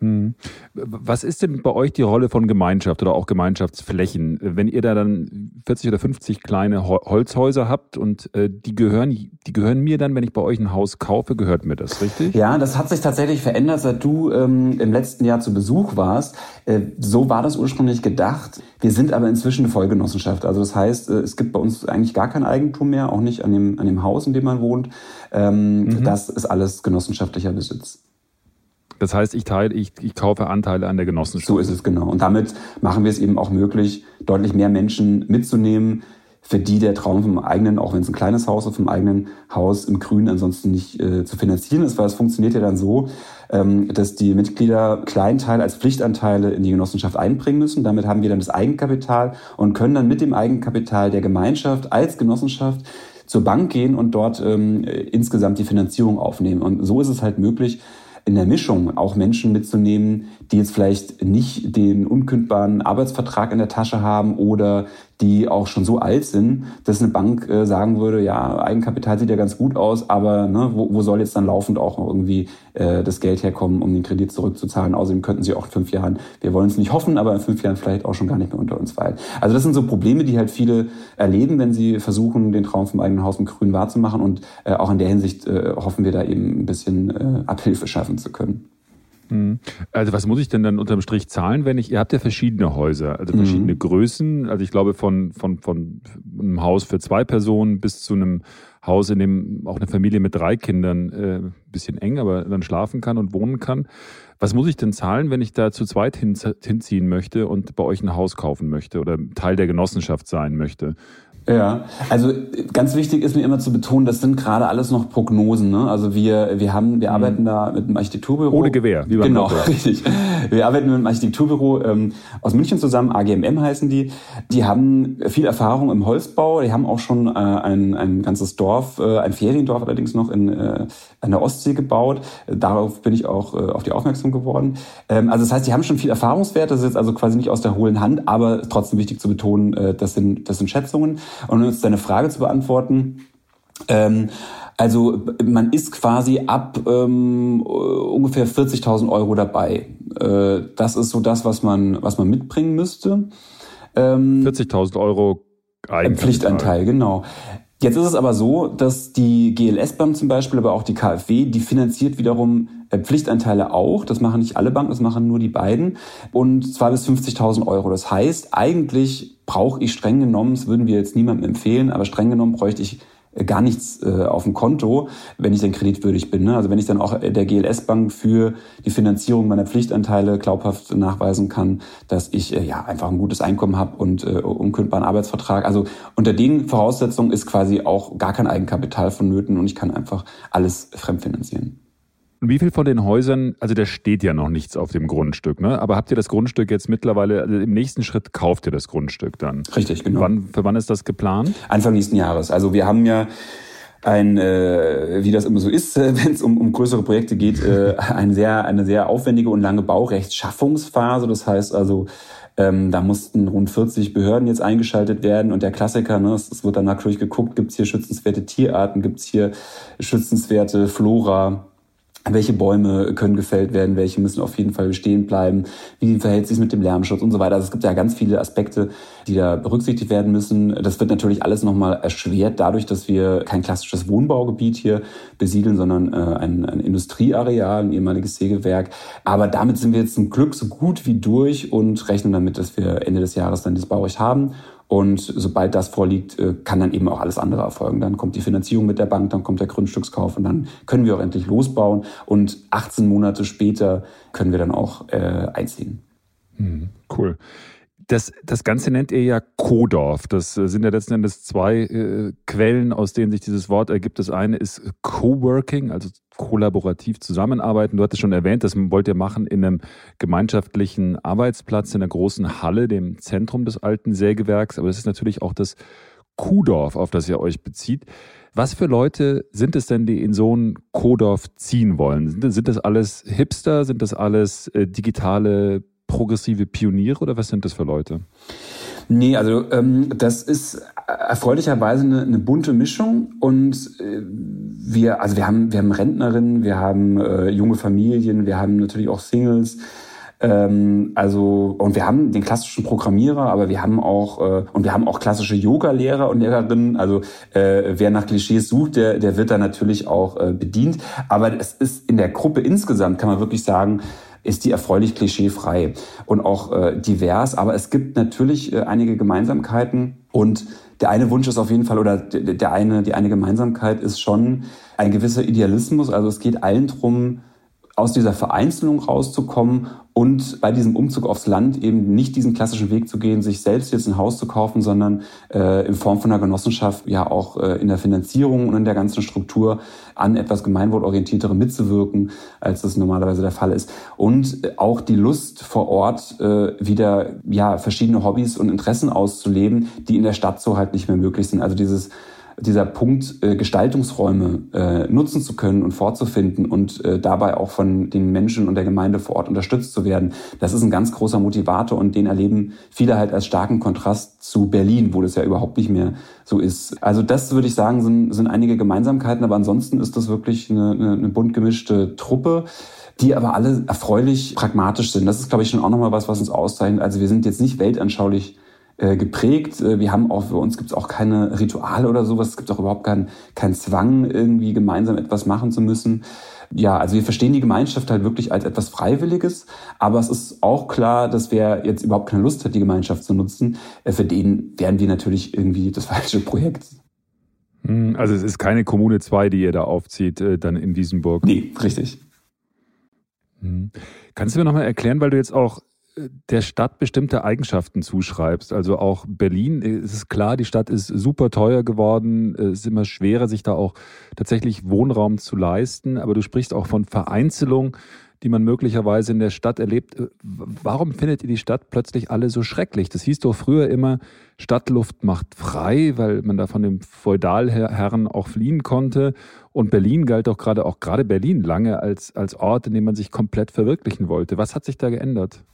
Hm. Was ist denn bei euch die Rolle von Gemeinschaft oder auch Gemeinschaftsflächen? Wenn ihr da dann 40 oder 50 kleine Holzhäuser habt und äh, die gehören, die gehören mir dann, wenn ich bei euch ein Haus kaufe, gehört mir das, richtig? Ja, das hat sich tatsächlich verändert, seit du ähm, im letzten Jahr zu Besuch warst. Äh, so war das ursprünglich gedacht. Wir sind aber inzwischen eine Vollgenossenschaft. Also das heißt, äh, es gibt bei uns eigentlich gar kein Eigentum mehr, auch nicht an dem, an dem Haus, in dem man wohnt. Ähm, mhm. Das ist alles genossenschaftlicher Besitz. Das heißt, ich teile, ich, ich kaufe Anteile an der Genossenschaft. So ist es genau. Und damit machen wir es eben auch möglich, deutlich mehr Menschen mitzunehmen, für die der Traum vom eigenen, auch wenn es ein kleines Haus ist, vom eigenen Haus im Grünen ansonsten nicht äh, zu finanzieren ist, weil es funktioniert ja dann so, ähm, dass die Mitglieder Kleinteil als Pflichtanteile in die Genossenschaft einbringen müssen. Damit haben wir dann das Eigenkapital und können dann mit dem Eigenkapital der Gemeinschaft als Genossenschaft zur Bank gehen und dort ähm, insgesamt die Finanzierung aufnehmen. Und so ist es halt möglich, in der Mischung auch Menschen mitzunehmen, die jetzt vielleicht nicht den unkündbaren Arbeitsvertrag in der Tasche haben oder die auch schon so alt sind, dass eine Bank äh, sagen würde, ja, Eigenkapital sieht ja ganz gut aus, aber ne, wo, wo soll jetzt dann laufend auch noch irgendwie äh, das Geld herkommen, um den Kredit zurückzuzahlen? Außerdem könnten sie auch in fünf Jahren, wir wollen es nicht hoffen, aber in fünf Jahren vielleicht auch schon gar nicht mehr unter uns fallen. Also das sind so Probleme, die halt viele erleben, wenn sie versuchen, den Traum vom eigenen Haus im Grün wahrzumachen und äh, auch in der Hinsicht äh, hoffen wir da eben ein bisschen äh, Abhilfe schaffen zu können. Mhm. Also was muss ich denn dann unterm Strich zahlen, wenn ich, ihr habt ja verschiedene Häuser, also verschiedene mhm. Größen, also ich glaube von, von, von einem Haus für zwei Personen bis zu einem Haus, in dem auch eine Familie mit drei Kindern äh, bisschen eng, aber dann schlafen kann und wohnen kann. Was muss ich denn zahlen, wenn ich da zu zweit hin, hinziehen möchte und bei euch ein Haus kaufen möchte oder Teil der Genossenschaft sein möchte? Ja, also ganz wichtig ist mir immer zu betonen, das sind gerade alles noch Prognosen. Ne? Also wir, wir haben, wir mhm. arbeiten da mit einem Architekturbüro. Ohne Gewehr, wie beim Genau, richtig. Wir arbeiten mit einem Architekturbüro ähm, aus München zusammen, AGMM heißen die. Die haben viel Erfahrung im Holzbau. Die haben auch schon äh, ein, ein ganzes Dorf, äh, ein Feriendorf allerdings noch in, äh, an der Ostsee gebaut. Darauf bin ich auch äh, auf die aufmerksam geworden. Ähm, also das heißt, die haben schon viel Erfahrungswert. Das ist jetzt also quasi nicht aus der hohlen Hand, aber trotzdem wichtig zu betonen, äh, das sind, das sind Schätzungen. Und um jetzt deine Frage zu beantworten, ähm, also man ist quasi ab ähm, ungefähr 40.000 Euro dabei. Äh, das ist so das, was man, was man mitbringen müsste. Ähm, 40.000 Euro Eigenkapital. Pflichtanteil, genau. Jetzt ist es aber so, dass die GLS-Bank zum Beispiel, aber auch die KfW, die finanziert wiederum Pflichtanteile auch. Das machen nicht alle Banken, das machen nur die beiden. Und zwar bis 50.000 Euro. Das heißt, eigentlich brauche ich streng genommen, das würden wir jetzt niemandem empfehlen, aber streng genommen bräuchte ich äh, gar nichts äh, auf dem Konto, wenn ich dann kreditwürdig bin. Ne? Also wenn ich dann auch der GLS-Bank für die Finanzierung meiner Pflichtanteile glaubhaft nachweisen kann, dass ich äh, ja einfach ein gutes Einkommen habe und äh, unkündbaren Arbeitsvertrag. Also unter den Voraussetzungen ist quasi auch gar kein Eigenkapital vonnöten und ich kann einfach alles fremdfinanzieren. Und wie viel von den Häusern, also da steht ja noch nichts auf dem Grundstück, ne? Aber habt ihr das Grundstück jetzt mittlerweile, also im nächsten Schritt kauft ihr das Grundstück dann? Richtig, genau. Wann, für wann ist das geplant? Anfang nächsten Jahres. Also wir haben ja ein, äh, wie das immer so ist, äh, wenn es um, um größere Projekte geht, äh, ein sehr, eine sehr aufwendige und lange Baurechtsschaffungsphase. Das heißt also, ähm, da mussten rund 40 Behörden jetzt eingeschaltet werden und der Klassiker, ne, es, es wird dann natürlich geguckt, gibt es hier schützenswerte Tierarten, gibt es hier schützenswerte Flora, welche Bäume können gefällt werden, welche müssen auf jeden Fall bestehen bleiben, wie verhält sich mit dem Lärmschutz und so weiter. Also es gibt ja ganz viele Aspekte, die da berücksichtigt werden müssen. Das wird natürlich alles nochmal erschwert dadurch, dass wir kein klassisches Wohnbaugebiet hier besiedeln, sondern äh, ein, ein Industrieareal, ein ehemaliges Sägewerk. Aber damit sind wir jetzt zum Glück so gut wie durch und rechnen damit, dass wir Ende des Jahres dann dieses Baurecht haben und sobald das vorliegt, äh, kann dann eben auch alles andere erfolgen. Dann kommt die Finanzierung mit der Bank, dann kommt der Grundstückskauf und dann können wir auch endlich losbauen. Und 18 Monate später können wir dann auch äh, einziehen. Hm, cool. Das, das Ganze nennt ihr ja Kodorf. Das äh, sind ja letzten Endes zwei äh, Quellen, aus denen sich dieses Wort ergibt. Das eine ist Coworking, also kollaborativ zusammenarbeiten. Du hattest schon erwähnt, das wollt ihr machen in einem gemeinschaftlichen Arbeitsplatz in der großen Halle, dem Zentrum des alten Sägewerks. Aber das ist natürlich auch das Kuhdorf, auf das ihr euch bezieht. Was für Leute sind es denn, die in so ein Kodorf ziehen wollen? Sind, das alles Hipster? Sind das alles äh, digitale progressive Pioniere oder was sind das für Leute? Nee, also ähm, das ist erfreulicherweise eine, eine bunte Mischung und äh, wir, also wir haben, wir haben Rentnerinnen, wir haben äh, junge Familien, wir haben natürlich auch Singles. Ähm, also und wir haben den klassischen Programmierer, aber wir haben auch äh, und wir haben auch klassische Yoga-Lehrer und Lehrerinnen. Also äh, wer nach Klischees sucht, der der wird da natürlich auch äh, bedient. Aber es ist in der Gruppe insgesamt kann man wirklich sagen ist die erfreulich klischeefrei und auch äh, divers. Aber es gibt natürlich äh, einige Gemeinsamkeiten und der eine Wunsch ist auf jeden Fall oder der eine, die eine Gemeinsamkeit ist schon ein gewisser Idealismus. Also es geht allen drum, aus dieser Vereinzelung rauszukommen und bei diesem Umzug aufs Land eben nicht diesen klassischen Weg zu gehen, sich selbst jetzt ein Haus zu kaufen, sondern äh, in Form von einer Genossenschaft ja auch äh, in der Finanzierung und in der ganzen Struktur an etwas gemeinwohlorientierterem mitzuwirken, als das normalerweise der Fall ist. Und äh, auch die Lust vor Ort äh, wieder ja verschiedene Hobbys und Interessen auszuleben, die in der Stadt so halt nicht mehr möglich sind. Also dieses dieser Punkt, äh, Gestaltungsräume äh, nutzen zu können und vorzufinden und äh, dabei auch von den Menschen und der Gemeinde vor Ort unterstützt zu werden, das ist ein ganz großer Motivator und den erleben viele halt als starken Kontrast zu Berlin, wo das ja überhaupt nicht mehr so ist. Also das würde ich sagen, sind, sind einige Gemeinsamkeiten, aber ansonsten ist das wirklich eine, eine, eine bunt gemischte Truppe die aber alle erfreulich pragmatisch sind. Das ist, glaube ich, schon auch nochmal was, was uns auszeichnet. Also wir sind jetzt nicht weltanschaulich äh, geprägt. Äh, wir haben auch, für uns gibt es auch keine Rituale oder sowas. Es gibt auch überhaupt keinen kein Zwang, irgendwie gemeinsam etwas machen zu müssen. Ja, also wir verstehen die Gemeinschaft halt wirklich als etwas Freiwilliges, aber es ist auch klar, dass wer jetzt überhaupt keine Lust hat, die Gemeinschaft zu nutzen, äh, für den wären wir natürlich irgendwie das falsche Projekt. Hm, also es ist keine Kommune 2, die ihr da aufzieht, dann in Wiesenburg. Nee, richtig. Hm. Kannst du mir nochmal erklären, weil du jetzt auch der Stadt bestimmte Eigenschaften zuschreibst. Also auch Berlin, es ist klar, die Stadt ist super teuer geworden. Es ist immer schwerer, sich da auch tatsächlich Wohnraum zu leisten. Aber du sprichst auch von Vereinzelung, die man möglicherweise in der Stadt erlebt. Warum findet ihr die Stadt plötzlich alle so schrecklich? Das hieß doch früher immer, Stadtluft macht frei, weil man da von dem Feudalherren auch fliehen konnte. Und Berlin galt doch gerade, auch gerade Berlin lange als, als Ort, in dem man sich komplett verwirklichen wollte. Was hat sich da geändert?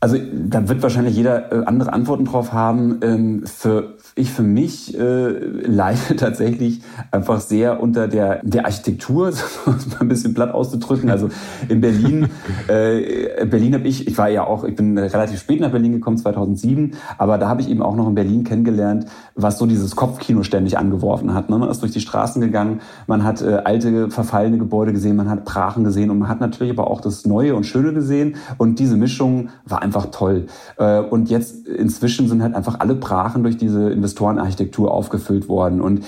Also da wird wahrscheinlich jeder äh, andere Antworten drauf haben. Ähm, für ich für mich äh, leide tatsächlich einfach sehr unter der der Architektur, um es mal ein bisschen platt auszudrücken. Also in Berlin, äh, Berlin habe ich, ich war ja auch, ich bin relativ spät nach Berlin gekommen, 2007, aber da habe ich eben auch noch in Berlin kennengelernt, was so dieses Kopfkino ständig angeworfen hat. Ne? Man ist durch die Straßen gegangen, man hat äh, alte verfallene Gebäude gesehen, man hat Brachen gesehen und man hat natürlich aber auch das Neue und Schöne gesehen und diese Mischung war einfach toll. Äh, und jetzt inzwischen sind halt einfach alle Brachen durch diese Investorenarchitektur aufgefüllt worden. Und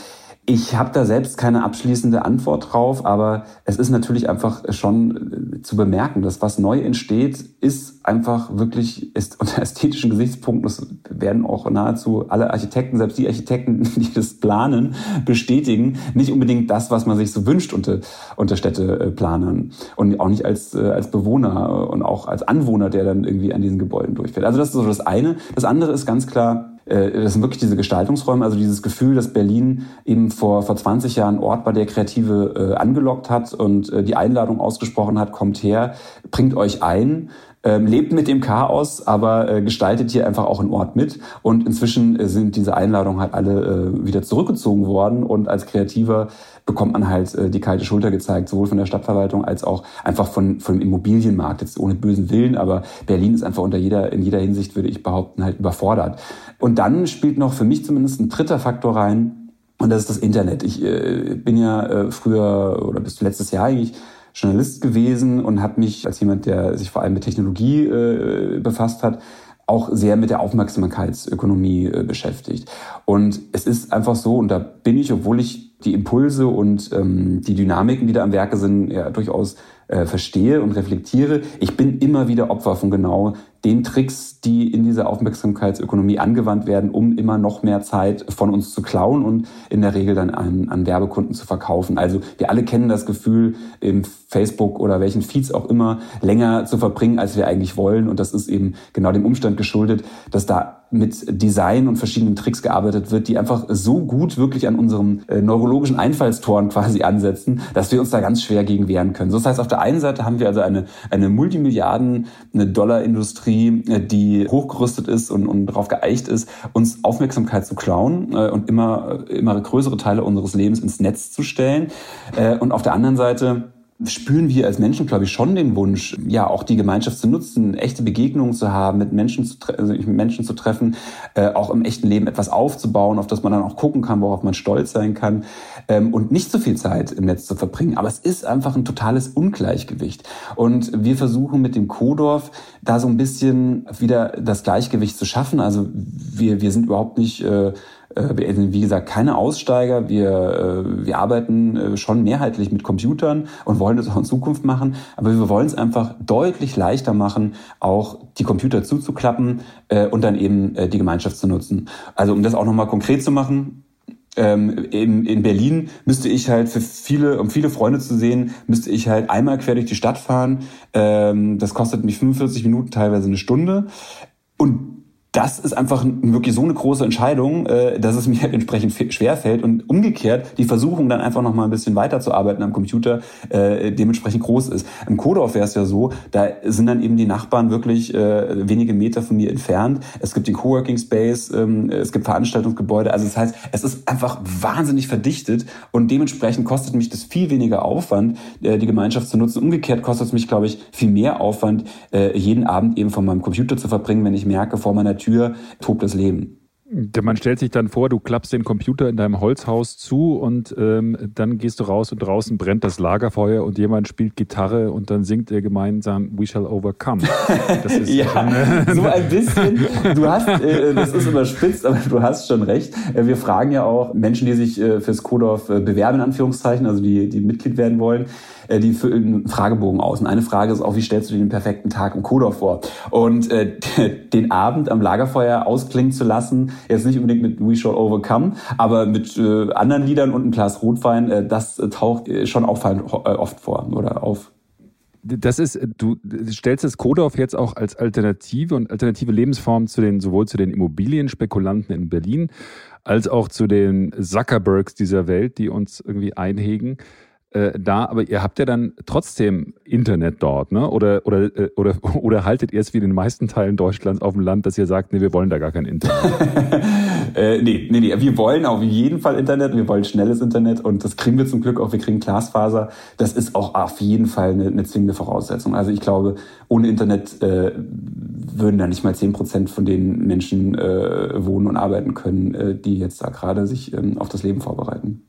Ich habe da selbst keine abschließende Antwort drauf, aber es ist natürlich einfach schon äh, zu bemerken, dass was neu entsteht, ist einfach wirklich ist unter ästhetischen Gesichtspunkten, das werden auch nahezu alle Architekten, selbst die Architekten, die das planen, bestätigen, nicht unbedingt das, was man sich so wünscht unter, unter Städteplanern und auch nicht als, äh, als Bewohner und auch als Anwohner, der dann irgendwie an diesen Gebäuden durchfährt. Also das ist so das eine. Das andere ist ganz klar, äh, das sind wirklich diese Gestaltungsräume, also dieses Gefühl, dass Berlin eben vor, vor 20 Jahren Ort war, der Kreative äh, angelockt hat und äh, die Einladung ausgesprochen hat, kommt her, bringt euch ein ähm, lebt mit dem Chaos, aber äh, gestaltet hier einfach auch einen Ort mit. Und inzwischen äh, sind diese Einladungen halt alle äh, wieder zurückgezogen worden und als Kreativer bekommt man halt äh, die kalte Schulter gezeigt, sowohl von der Stadtverwaltung als auch einfach von, von dem Immobilienmarkt, jetzt ohne bösen Willen, aber Berlin ist einfach unter jeder, in jeder Hinsicht, würde ich behaupten, halt überfordert. Und dann spielt noch für mich zumindest ein dritter Faktor rein, und das ist das Internet. Ich äh, bin ja äh, früher oder bis letztes Jahr eigentlich Journalist gewesen und habe mich als jemand, der sich vor allem mit Technologie äh, befasst hat, auch sehr mit der Aufmerksamkeitsökonomie äh, beschäftigt. Und es ist einfach so, und da bin ich, obwohl ich die Impulse und ähm, die Dynamiken, die da am Werke sind, ja durchaus äh, verstehe und reflektiere. Ich bin immer wieder Opfer von genau den Tricks, die in dieser Aufmerksamkeitsökonomie angewandt werden, um immer noch mehr Zeit von uns zu klauen und in der Regel dann an, an Werbekunden zu verkaufen. Also wir alle kennen das Gefühl, im Facebook oder welchen Feeds auch immer länger zu verbringen, als wir eigentlich wollen. Und das ist eben genau dem Umstand geschuldet, dass da mit Design und verschiedenen Tricks gearbeitet wird, die einfach so gut wirklich an unserem äh, neurologischen Einfallstoren quasi ansetzen, dass wir uns da ganz schwer gegen wehren können. Das heißt, auf der einen Seite haben wir also eine, eine Multimilliarden, eine Dollar-Industrie, äh, die hochgerüstet ist und, und darauf geeicht ist, uns Aufmerksamkeit zu klauen äh, und immer, immer größere Teile unseres Lebens ins Netz zu stellen. Äh, und auf der anderen Seite spüren wir als Menschen, glaube ich, schon den Wunsch, ja, auch die Gemeinschaft zu nutzen, echte Begegnungen zu haben, mit Menschen zu, also Menschen zu treffen, äh, auch im echten Leben etwas aufzubauen, auf das man dann auch gucken kann, worauf man stolz sein kann ähm, und nicht so viel Zeit im Netz zu verbringen. Aber es ist einfach ein totales Ungleichgewicht. Und wir versuchen mit dem Kodorf da so ein bisschen wieder das Gleichgewicht zu schaffen. Also wir, wir sind überhaupt nicht... Äh, wir sind, wie gesagt, keine Aussteiger. Wir, äh, wir arbeiten äh, schon mehrheitlich mit Computern und wollen das auch in Zukunft machen. Aber wir wollen es einfach deutlich leichter machen, auch die Computer zuzuklappen und dann eben die Gemeinschaft zu nutzen. Also um das auch nochmal konkret zu machen, ähm, in, in Berlin müsste ich halt für viele, um viele Freunde zu sehen, müsste ich halt einmal quer durch die Stadt fahren. Ähm, das kostet mich 45 Minuten, teilweise eine Stunde. Und das ist einfach wirklich so eine große Entscheidung, äh, dass es mir entsprechend schwer fällt und umgekehrt die Versuchung dann einfach noch mal ein bisschen weiterzuarbeiten am Computer äh, dementsprechend groß ist. Im Kodorf wäre es ja so, da sind dann eben die Nachbarn wirklich äh, wenige Meter von mir entfernt. Es gibt den Coworking Space, ähm, es gibt Veranstaltungsgebäude. Also das heißt, es ist einfach wahnsinnig verdichtet und dementsprechend kostet mich das viel weniger Aufwand, die Gemeinschaft zu nutzen. Umgekehrt kostet es mich, glaube ich, viel mehr Aufwand, jeden Abend eben von meinem Computer zu verbringen, wenn ich merke, vor meiner Tür tobt das Leben. Man stellt sich dann vor, du klappst den Computer in deinem Holzhaus zu und ähm, dann gehst du raus und draußen brennt das Lagerfeuer und jemand spielt Gitarre und dann singt er gemeinsam We Shall Overcome. Das ist ja, schon, so ein bisschen. Du hast, äh, das ist überspitzt, aber du hast schon recht. Äh, wir fragen ja auch Menschen, die sich äh, fürs Kodorf äh, bewerben, in Anführungszeichen, also die, die Mitglied werden wollen äh, die füllen Fragebogen aus. Und eine Frage ist auch, wie stellst du dir den perfekten Tag im Kodorf vor? Und äh, den Abend am Lagerfeuer ausklingen zu lassen, jetzt nicht unbedingt mit We Shall Overcome, aber mit äh, anderen Liedern und ein Glas Rotwein, äh, das taucht äh, schon auffallend äh, oft vor oder auf. Das ist, du stellst das Kodorf jetzt auch als Alternative und alternative Lebensform zu den, sowohl zu den Immobilienspekulanten in Berlin als auch zu den Zuckerbergs dieser Welt, die uns irgendwie einhegen äh, da, aber ihr habt ja dann trotzdem Internet dort, ne? Oder, oder, äh, oder, oder haltet ihr es wie in den meisten Teilen Deutschlands auf dem Land, dass ihr sagt, nee, wir wollen da gar kein Internet? äh, nee, nee, nee, wir wollen auf jeden Fall Internet, wir wollen schnelles Internet und das kriegen wir zum Glück auch, wir kriegen Glasfaser. Das ist auch auf jeden Fall eine, eine zwingende Voraussetzung. Also ich glaube, ohne Internet äh, würden da nicht mal zehn Prozent von den Menschen äh, wohnen und arbeiten können, äh, die jetzt da gerade sich ähm, auf das Leben vorbereiten.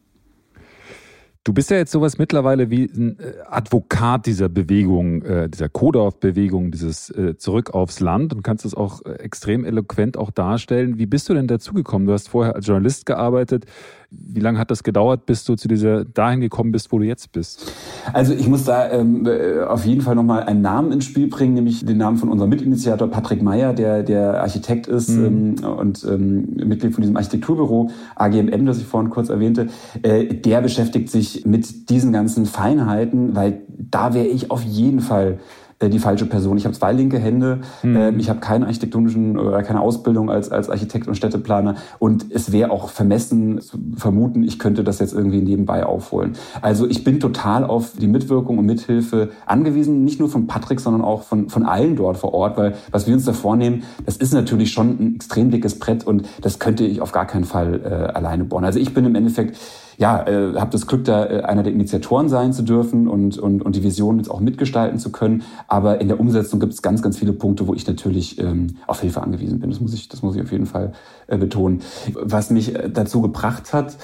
Du bist ja jetzt sowas mittlerweile wie ein äh, Advokat dieser Bewegung, äh, dieser Kodorf-Bewegung, dieses äh, Zurück aufs Land und kannst es auch extrem eloquent auch darstellen. Wie bist du denn dazugekommen? Du hast vorher als Journalist gearbeitet. Wie lange hat das gedauert, bis du zu dieser dahin gekommen bist, wo du jetzt bist? Also ich muss da ähm, auf jeden Fall nochmal einen Namen ins Spiel bringen, nämlich den Namen von unserem Mitinitiator Patrick Meyer, der der Architekt ist mhm. ähm, und ähm, Mitglied von diesem Architekturbüro AGMM, das ich vorhin kurz erwähnte. Äh, der beschäftigt sich mit diesen ganzen Feinheiten, weil da wäre ich auf jeden Fall äh, die falsche Person. Ich habe zwei linke Hände, mhm. äh, ich habe keine architektonischen oder keine Ausbildung als, als Architekt und Städteplaner und es wäre auch vermessen zu vermuten, ich könnte das jetzt irgendwie nebenbei aufholen. Also ich bin total auf die Mitwirkung und Mithilfe angewiesen, nicht nur von Patrick, sondern auch von, von allen dort vor Ort, weil was wir uns da vornehmen, das ist natürlich schon ein extrem dickes Brett und das könnte ich auf gar keinen Fall äh, alleine bauen. Also ich bin im Endeffekt ja, äh, habe das Glück, da äh, einer der Initiatoren sein zu dürfen und, und, und die Vision jetzt auch mitgestalten zu können. Aber in der Umsetzung gibt es ganz, ganz viele Punkte, wo ich natürlich ähm, auf Hilfe angewiesen bin. Das muss ich, das muss ich auf jeden Fall äh, betonen. Was mich äh, dazu gebracht hat,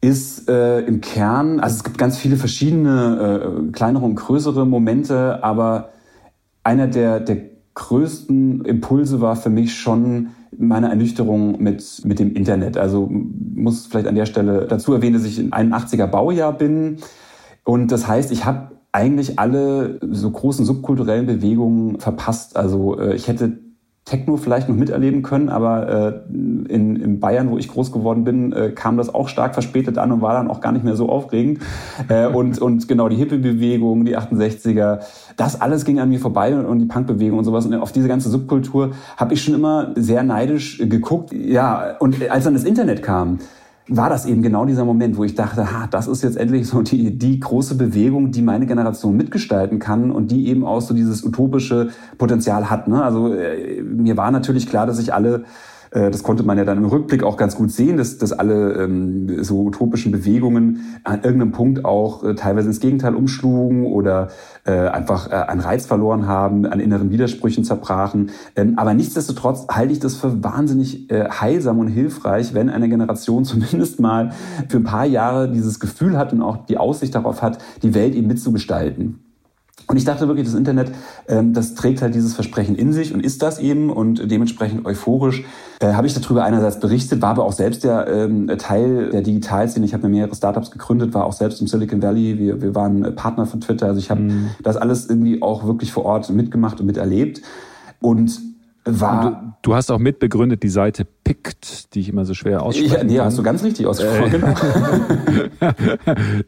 ist äh, im Kern, also es gibt ganz viele verschiedene äh, kleinere und größere Momente, aber einer der, der größten Impulse war für mich schon meine Ernüchterung mit, mit dem Internet. Also muss vielleicht an der Stelle dazu erwähnen, dass ich in einem 80er Baujahr bin. Und das heißt, ich habe eigentlich alle so großen subkulturellen Bewegungen verpasst. Also äh, ich hätte Techno vielleicht noch miterleben können, aber äh, in, in Bayern, wo ich groß geworden bin, äh, kam das auch stark verspätet an und war dann auch gar nicht mehr so aufregend. Äh, und, und genau die Hippie-Bewegung, die 68er, das alles ging an mir vorbei und, und die Punk-Bewegung und sowas. Und auf diese ganze Subkultur habe ich schon immer sehr neidisch geguckt. Ja, und als dann das Internet kam, war das eben genau dieser Moment, wo ich dachte, ha, das ist jetzt endlich so die, die große Bewegung, die meine Generation mitgestalten kann und die eben auch so dieses utopische Potenzial hat. Ne? Also äh, mir war natürlich klar, dass ich alle das konnte man ja dann im Rückblick auch ganz gut sehen, dass, dass alle ähm, so utopischen Bewegungen an irgendeinem Punkt auch äh, teilweise ins Gegenteil umschlugen oder äh, einfach äh, einen Reiz verloren haben, an inneren Widersprüchen zerbrachen. Ähm, aber nichtsdestotrotz halte ich das für wahnsinnig äh, heilsam und hilfreich, wenn eine Generation zumindest mal für ein paar Jahre dieses Gefühl hat und auch die Aussicht darauf hat, die Welt eben mitzugestalten. Und ich dachte wirklich, das Internet, ähm, das trägt halt dieses Versprechen in sich und ist das eben und dementsprechend euphorisch äh, habe ich darüber einerseits berichtet, war aber auch selbst der ähm, Teil der Digitalszene. Ich habe mir mehrere Startups gegründet, war auch selbst im Silicon Valley. Wir, wir waren Partner von Twitter. Also ich habe mhm. das alles irgendwie auch wirklich vor Ort mitgemacht und miterlebt. Und war. Du, du, hast auch mitbegründet die Seite PICT, die ich immer so schwer ausspreche. Ja, nee, hast du ganz richtig ausgesprochen.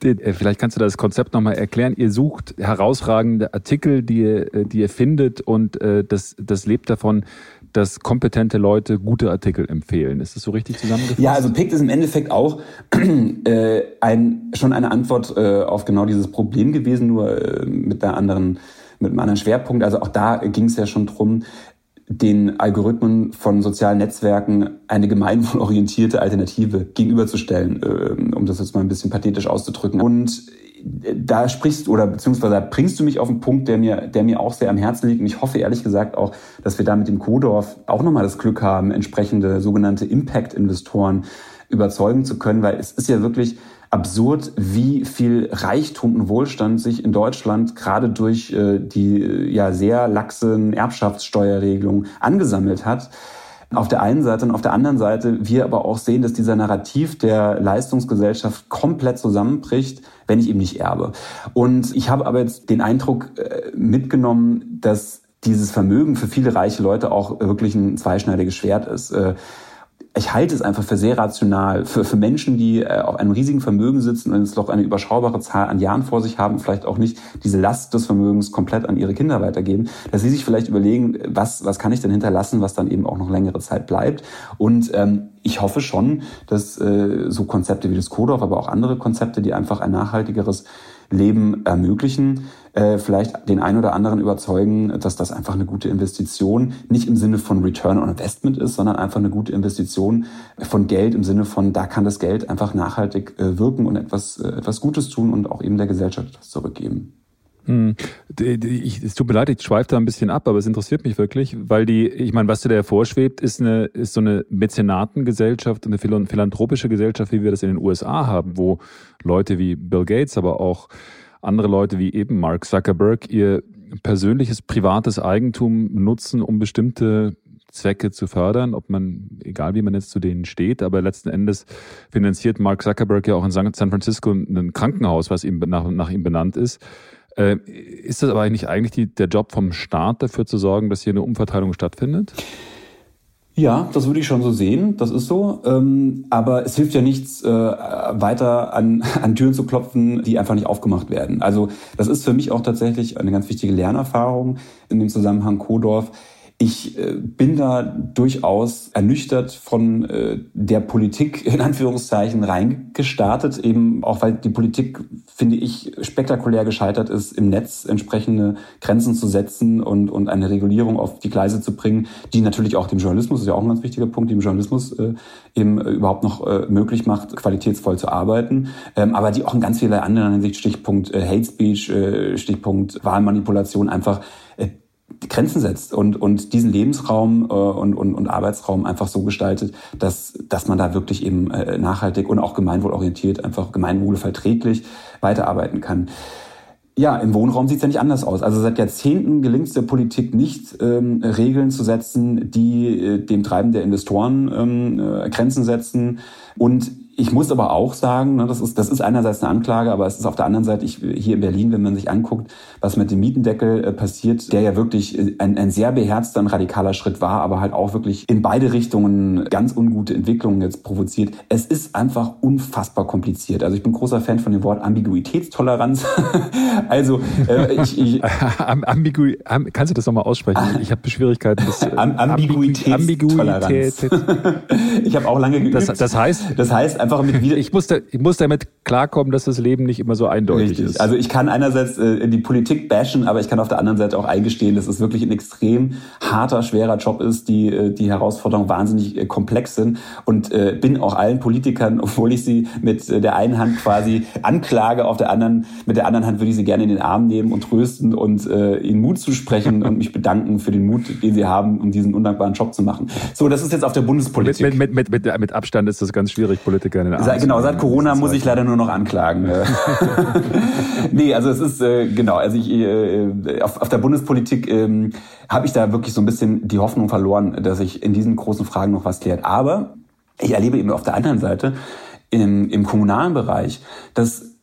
Äh, äh, vielleicht kannst du das Konzept nochmal erklären. Ihr sucht herausragende Artikel, die ihr, äh, die ihr findet und äh, das, das lebt davon, dass kompetente Leute gute Artikel empfehlen. Ist das so richtig zusammengefasst? Ja, also PICT ist im Endeffekt auch äh, ein, schon eine Antwort äh, auf genau dieses Problem gewesen, nur äh, mit einer anderen mit einem anderen Schwerpunkt. Also auch da ging es ja schon drum, den Algorithmen von sozialen Netzwerken eine gemeinwohlorientierte Alternative gegenüberzustellen, äh, um das jetzt mal ein bisschen pathetisch auszudrücken. Und da sprichst oder beziehungsweise bringst du mich auf einen Punkt, der mir, der mir auch sehr am Herzen liegt. Und ich hoffe ehrlich gesagt auch, dass wir da mit dem Kodorf auch nochmal das Glück haben, entsprechende sogenannte Impact-Investoren überzeugen zu können, weil es ist ja wirklich absurd, wie viel Reichtum und Wohlstand sich in Deutschland gerade durch äh, die ja sehr laxen Erbschaftssteuerregelungen angesammelt hat. Auf der einen Seite und auf der anderen Seite wir aber auch sehen, dass dieser Narrativ der Leistungsgesellschaft komplett zusammenbricht, wenn ich ihm nicht erbe. Und ich habe aber jetzt den Eindruck äh, mitgenommen, dass dieses Vermögen für viele reiche Leute auch wirklich ein zweischneidiges Schwert ist. Äh, ich halte es einfach für sehr rational. Für, für Menschen, die äh, auf einem riesigen Vermögen sitzen und jetzt doch eine überschaubare Zahl an Jahren vor sich haben, vielleicht auch nicht diese Last des Vermögens komplett an ihre Kinder weitergeben, dass sie sich vielleicht überlegen, was, was kann ich denn hinterlassen, was dann eben auch noch längere Zeit bleibt. Und ähm, ich hoffe schon, dass äh, so Konzepte wie das Kodorf, aber auch andere Konzepte, die einfach ein nachhaltigeres Leben ermöglichen, äh, vielleicht den einen oder anderen überzeugen, dass das einfach eine gute Investition, nicht im Sinne von Return on Investment ist, sondern einfach eine gute Investition von Geld im Sinne von, da kann das Geld einfach nachhaltig äh, wirken und etwas, äh, etwas Gutes tun und auch eben der Gesellschaft etwas zurückgeben. Hm. Ich, es tut mir leid, ich schweife da ein bisschen ab, aber es interessiert mich wirklich, weil die, ich meine, was dir da vorschwebt, ist eine, ist so eine Mäzenatengesellschaft, eine philanthropische Gesellschaft, wie wir das in den USA haben, wo Leute wie Bill Gates, aber auch andere Leute wie eben Mark Zuckerberg ihr persönliches privates Eigentum nutzen, um bestimmte Zwecke zu fördern, ob man, egal wie man jetzt zu denen steht, aber letzten Endes finanziert Mark Zuckerberg ja auch in San Francisco ein Krankenhaus, was ihm nach, nach ihm benannt ist. Äh, ist das aber eigentlich eigentlich die, der Job vom Staat dafür zu sorgen, dass hier eine Umverteilung stattfindet? Ja, das würde ich schon so sehen. Das ist so. Ähm, aber es hilft ja nichts, äh, weiter an, an Türen zu klopfen, die einfach nicht aufgemacht werden. Also das ist für mich auch tatsächlich eine ganz wichtige Lernerfahrung in dem Zusammenhang Kodorf ich äh, bin da durchaus ernüchtert von äh, der Politik in Anführungszeichen reingestartet, eben auch weil die Politik, finde ich, spektakulär gescheitert ist, im Netz entsprechende Grenzen zu setzen und, und eine Regulierung auf die Gleise zu bringen, die natürlich auch dem Journalismus, ist ja auch ein ganz wichtiger Punkt, dem Journalismus äh, eben überhaupt noch äh, möglich macht, qualitätsvoll zu arbeiten, ähm, aber die auch in ganz vieler anderen Hinsicht, Stichpunkt äh, Hate Speech, äh, Stichpunkt Wahlmanipulation einfach äh, Grenzen setzt und, und diesen Lebensraum äh, und, und, und Arbeitsraum einfach so gestaltet, dass, dass man da wirklich eben äh, nachhaltig und auch gemeinwohlorientiert, einfach gemeinwohlverträglich weiterarbeiten kann. Ja, im Wohnraum sieht es ja nicht anders aus. Also seit Jahrzehnten gelingt es der Politik nicht, ähm, Regeln zu setzen, die äh, dem Treiben der Investoren ähm, äh, Grenzen setzen und ich muss aber auch sagen, ne, das ist, das ist einerseits eine Anklage, aber es ist auf der anderen Seite, ich, hier in Berlin, wenn man sich anguckt, was mit dem Mietendeckel äh, passiert, der ja wirklich äh, ein, ein sehr beherzter und radikaler Schritt war, aber halt auch wirklich in beide Richtungen ganz ungute Entwicklungen jetzt provoziert. Es ist einfach unfassbar kompliziert. Also ich bin großer Fan von dem Wort Ambiguitätstoleranz. also äh, ich, ich Ambigu kannst du das nochmal aussprechen? Ich habe Schwierigkeiten. Das, äh, Ambiguitätstoleranz. Ambiguität. ich habe auch lange geübt. Das, das heißt, das heißt einfach mit wieder. Ich muss, da, ich muss damit klarkommen, dass das Leben nicht immer so eindeutig Richtig. ist. Also ich kann einerseits äh, die Politik bashen, aber ich kann auf der anderen Seite auch eingestehen, dass es wirklich ein extrem harter, schwerer Job ist, die äh, die Herausforderungen wahnsinnig äh, komplex sind und äh, bin auch allen Politikern, obwohl ich sie mit äh, der einen Hand quasi anklage, auf der anderen mit der anderen Hand würde ich sie gerne in den Arm nehmen und trösten und äh, ihnen Mut zusprechen und mich bedanken für den Mut, den sie haben, um diesen undankbaren Job zu machen. So, das ist jetzt auf der Bundespolitik. Mit, mit, mit, mit, mit Abstand ist das ganz schwierig, Politiker den Arm Genau, seit Corona muss ich leider nur noch anklagen. nee, also es ist äh, genau, also ich äh, auf, auf der Bundespolitik ähm, habe ich da wirklich so ein bisschen die Hoffnung verloren, dass sich in diesen großen Fragen noch was klärt. Aber ich erlebe eben auf der anderen Seite im, im kommunalen Bereich, dass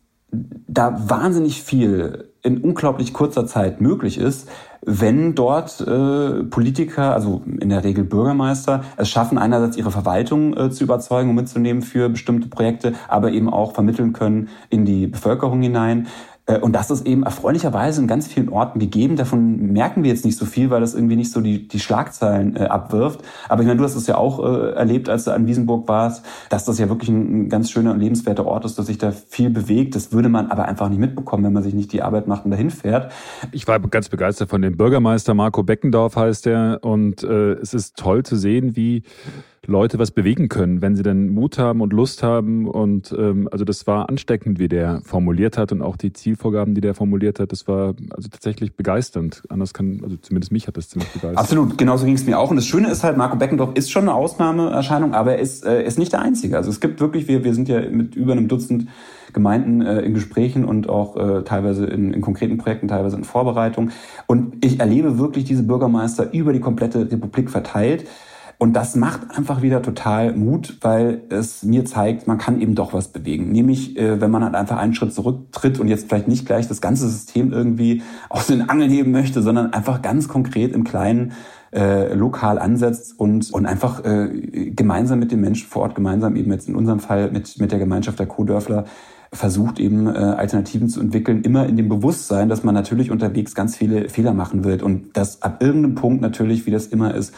da wahnsinnig viel in unglaublich kurzer Zeit möglich ist, wenn dort äh, Politiker, also in der Regel Bürgermeister, es schaffen, einerseits ihre Verwaltung äh, zu überzeugen und mitzunehmen für bestimmte Projekte, aber eben auch vermitteln können in die Bevölkerung hinein. Äh, und das ist eben erfreulicherweise in ganz vielen Orten gegeben. Davon merken wir jetzt nicht so viel, weil das irgendwie nicht so die, die Schlagzeilen äh, abwirft. Aber ich meine, du hast es ja auch äh, erlebt, als du an Wiesenburg warst, dass das ja wirklich ein, ein, ganz schöner und lebenswerter Ort ist, dass sich da viel bewegt. Das würde man aber einfach nicht mitbekommen, wenn man sich nicht die Arbeit macht und dahin fährt. Ich war ganz begeistert von dem Bürgermeister. Marco Beckendorf heißt er. Und äh, es ist toll zu sehen, wie Leute was bewegen können, wenn sie dann Mut haben und Lust haben. Und ähm, also das war ansteckend, wie der formuliert hat und auch die Zielvorgaben, die der formuliert hat, das war also tatsächlich begeisternd. Anders kann, also zumindest mich hat das ziemlich begeistert. Absolut, genauso ging es mir auch. Und das Schöne ist halt, Marco Beckendorf ist schon eine Ausnahmeerscheinung, aber er ist, äh, ist nicht der Einzige. Also es gibt wirklich, wir, wir sind ja mit über einem Dutzend Gemeinden äh, in Gesprächen und auch äh, teilweise in, in konkreten Projekten, teilweise in Vorbereitung. Und ich erlebe wirklich diese Bürgermeister über die komplette Republik verteilt und das macht einfach wieder total Mut, weil es mir zeigt, man kann eben doch was bewegen. Nämlich, äh, wenn man halt einfach einen Schritt zurücktritt und jetzt vielleicht nicht gleich das ganze System irgendwie aus den Angeln heben möchte, sondern einfach ganz konkret im Kleinen äh, lokal ansetzt und, und einfach äh, gemeinsam mit den Menschen vor Ort, gemeinsam eben jetzt in unserem Fall mit, mit der Gemeinschaft der Co-Dörfler, versucht eben äh, Alternativen zu entwickeln, immer in dem Bewusstsein, dass man natürlich unterwegs ganz viele Fehler machen wird und dass ab irgendeinem Punkt natürlich, wie das immer ist,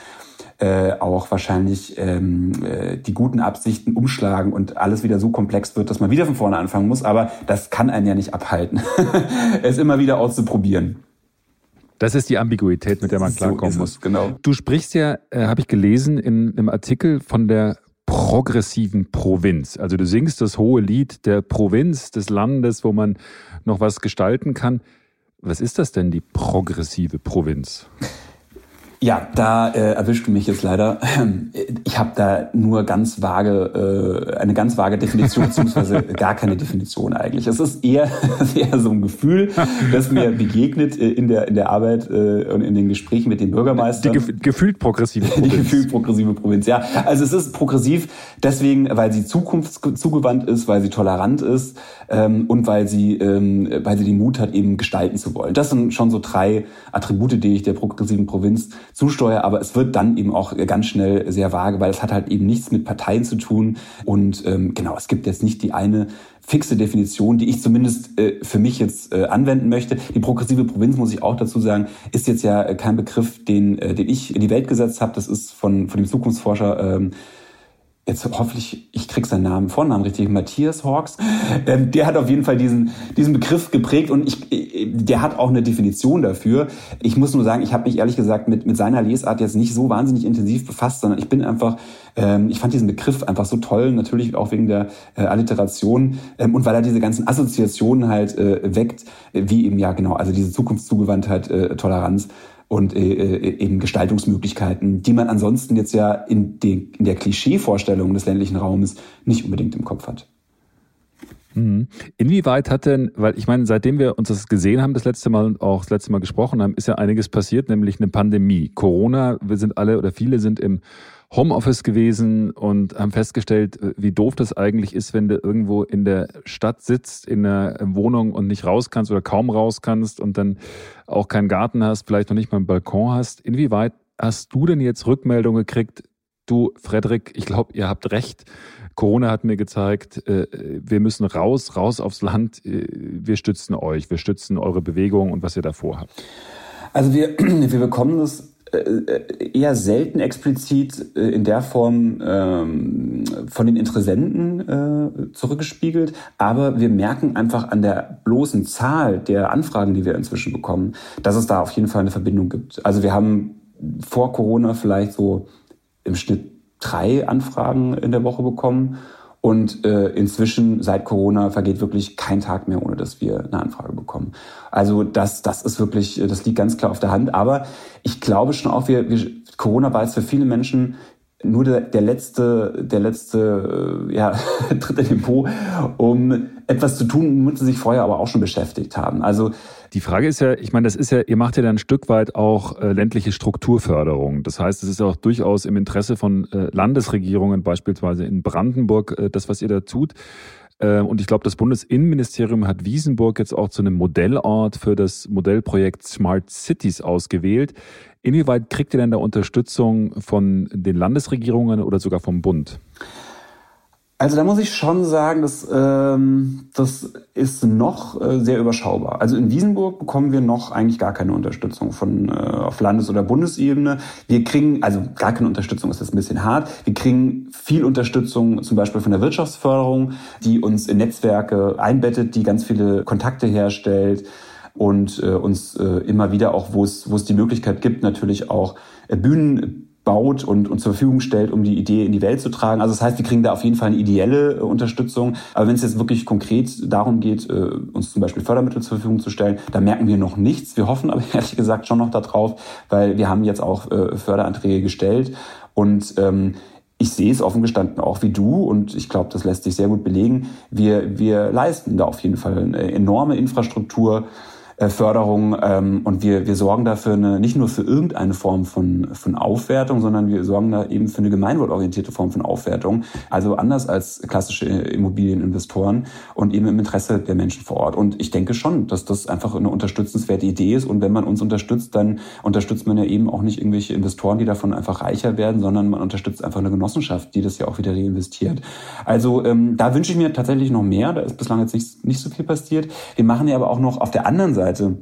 äh, auch wahrscheinlich ähm, äh, die guten Absichten umschlagen und alles wieder so komplex wird, dass man wieder von vorne anfangen muss. Aber das kann einen ja nicht abhalten, es immer wieder auszuprobieren. Das ist die Ambiguität, mit der man klarkommen so muss. Genau. Du sprichst ja, äh, habe ich gelesen, in einem Artikel von der progressiven Provinz. Also du singst das hohe Lied der Provinz, des Landes, wo man noch was gestalten kann. Was ist das denn, die progressive Provinz? Ja, da äh, erwischt du mich jetzt leider. Ich habe da nur ganz vage, äh, eine ganz vage Definition, beziehungsweise gar keine Definition eigentlich. Es ist eher, eher so ein Gefühl, das mir begegnet äh, in der, in der Arbeit äh, und in den Gesprächen mit den Bürgermeistern. Die gef gefühlt progressive Provinz. Die gefühlt progressive Provinz, ja. Also es ist progressiv deswegen, weil sie zukunftszugewandt ist, weil sie tolerant ist ähm, und weil sie, ähm, weil sie den Mut hat, eben gestalten zu wollen. Das sind schon so drei Attribute, die ich der progressiven Provinz zusteuere, aber es wird dann eben auch ganz schnell sehr vage, weil es hat halt eben nichts mit Parteien zu tun. Und ähm, genau, es gibt jetzt nicht die eine fixe Definition, die ich zumindest äh, für mich jetzt äh, anwenden möchte. Die progressive Provinz, muss ich auch dazu sagen, ist jetzt ja kein Begriff, den, äh, den ich in die Welt gesetzt habe. Das ist von, von dem Zukunftsforscher ähm, jetzt hoffentlich, ich krieg seinen Namen, Vornamen richtig, Matthias Hawks, ähm, der hat auf jeden Fall diesen, diesen Begriff geprägt und ich, äh, der hat auch eine Definition dafür. Ich muss nur sagen, ich habe mich ehrlich gesagt mit, mit seiner Lesart jetzt nicht so wahnsinnig intensiv befasst, sondern ich bin einfach, ähm, ich fand diesen Begriff einfach so toll, natürlich auch wegen der äh, Alliteration ähm, und weil er diese ganzen Assoziationen halt äh, weckt, wie eben ja genau, also diese Zukunftszugewandtheit, äh, Toleranz und äh, äh, eben Gestaltungsmöglichkeiten, die man ansonsten jetzt ja in, den, in der Klischeevorstellung des ländlichen Raumes nicht unbedingt im Kopf hat. Mhm. Inwieweit hat denn, weil ich meine, seitdem wir uns das gesehen haben, das letzte Mal und auch das letzte Mal gesprochen haben, ist ja einiges passiert, nämlich eine Pandemie. Corona, wir sind alle oder viele sind im Homeoffice gewesen und haben festgestellt, äh, wie doof das eigentlich ist, wenn du irgendwo in der Stadt sitzt, in einer Wohnung und nicht raus kannst oder kaum raus kannst und dann auch keinen Garten hast, vielleicht noch nicht mal einen Balkon hast. Inwieweit hast du denn jetzt Rückmeldung gekriegt? Du, Frederik, ich glaube, ihr habt recht. Corona hat mir gezeigt, äh, wir müssen raus, raus aufs Land. Äh, wir stützen euch, wir stützen eure Bewegung und was ihr davor habt. Also wir, wir bekommen das eher selten explizit äh, in der Form ähm, von den Interessenten äh, zurückgespiegelt, aber wir merken einfach an der bloßen Zahl der Anfragen, die wir inzwischen bekommen, dass es da auf jeden Fall eine Verbindung gibt. Also wir haben vor Corona vielleicht so im Schnitt drei Anfragen in der Woche bekommen und äh, inzwischen seit Corona vergeht wirklich kein Tag mehr, ohne dass wir eine Anfrage bekommen. Also das, das ist wirklich, das liegt ganz klar auf der Hand. Aber ich glaube schon auch, wir, wir Corona war jetzt für viele Menschen nur der, der letzte, der letzte äh, ja, Tritt in den Po, um etwas zu tun, womit sie sich vorher aber auch schon beschäftigt haben. Also die Frage ist ja, ich meine, das ist ja, ihr macht ja dann ein Stück weit auch äh, ländliche Strukturförderung. Das heißt, es ist auch durchaus im Interesse von äh, Landesregierungen, beispielsweise in Brandenburg, äh, das, was ihr da tut. Äh, und ich glaube, das Bundesinnenministerium hat Wiesenburg jetzt auch zu einem Modellort für das Modellprojekt Smart Cities ausgewählt. Inwieweit kriegt ihr denn da Unterstützung von den Landesregierungen oder sogar vom Bund? Also da muss ich schon sagen, dass, ähm, das ist noch äh, sehr überschaubar. Also in Wiesenburg bekommen wir noch eigentlich gar keine Unterstützung von äh, auf Landes- oder Bundesebene. Wir kriegen, also gar keine Unterstützung ist jetzt ein bisschen hart. Wir kriegen viel Unterstützung zum Beispiel von der Wirtschaftsförderung, die uns in Netzwerke einbettet, die ganz viele Kontakte herstellt und äh, uns äh, immer wieder auch, wo es, wo es die Möglichkeit gibt, natürlich auch äh, Bühnen baut und, und zur Verfügung stellt, um die Idee in die Welt zu tragen. Also das heißt, wir kriegen da auf jeden Fall eine ideelle äh, Unterstützung. Aber wenn es jetzt wirklich konkret darum geht, äh, uns zum Beispiel Fördermittel zur Verfügung zu stellen, da merken wir noch nichts. Wir hoffen aber ehrlich gesagt schon noch darauf, weil wir haben jetzt auch äh, Förderanträge gestellt und ähm, ich sehe es offen gestanden auch wie du und ich glaube, das lässt sich sehr gut belegen. Wir, wir leisten da auf jeden Fall eine enorme Infrastruktur Förderung ähm, und wir, wir sorgen dafür eine, nicht nur für irgendeine Form von, von Aufwertung, sondern wir sorgen da eben für eine gemeinwohlorientierte Form von Aufwertung. Also anders als klassische Immobilieninvestoren und eben im Interesse der Menschen vor Ort. Und ich denke schon, dass das einfach eine unterstützenswerte Idee ist. Und wenn man uns unterstützt, dann unterstützt man ja eben auch nicht irgendwelche Investoren, die davon einfach reicher werden, sondern man unterstützt einfach eine Genossenschaft, die das ja auch wieder reinvestiert. Also ähm, da wünsche ich mir tatsächlich noch mehr. Da ist bislang jetzt nicht, nicht so viel passiert. Wir machen ja aber auch noch auf der anderen Seite Seite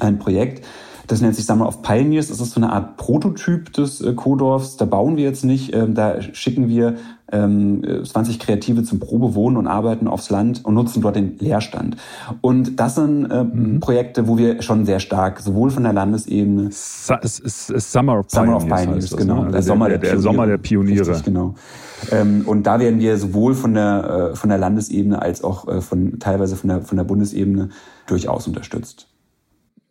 ein Projekt. Das nennt sich Summer of Pioneers. Das ist so eine Art Prototyp des äh, Kodorfs. Da bauen wir jetzt nicht. Ähm, da schicken wir ähm, 20 Kreative zum Probewohnen und Arbeiten aufs Land und nutzen dort den Leerstand. Und das sind äh, mhm. Projekte, wo wir schon sehr stark, sowohl von der Landesebene. Su Summer of Pioneers. Summer of Pioneers, das, genau. Ne? Der, Sommer der, der, der, Sommer der Pioniere. Richtig, genau. Ähm, und da werden wir sowohl von der, äh, von der Landesebene als auch äh, von, teilweise von der, von der Bundesebene durchaus unterstützt.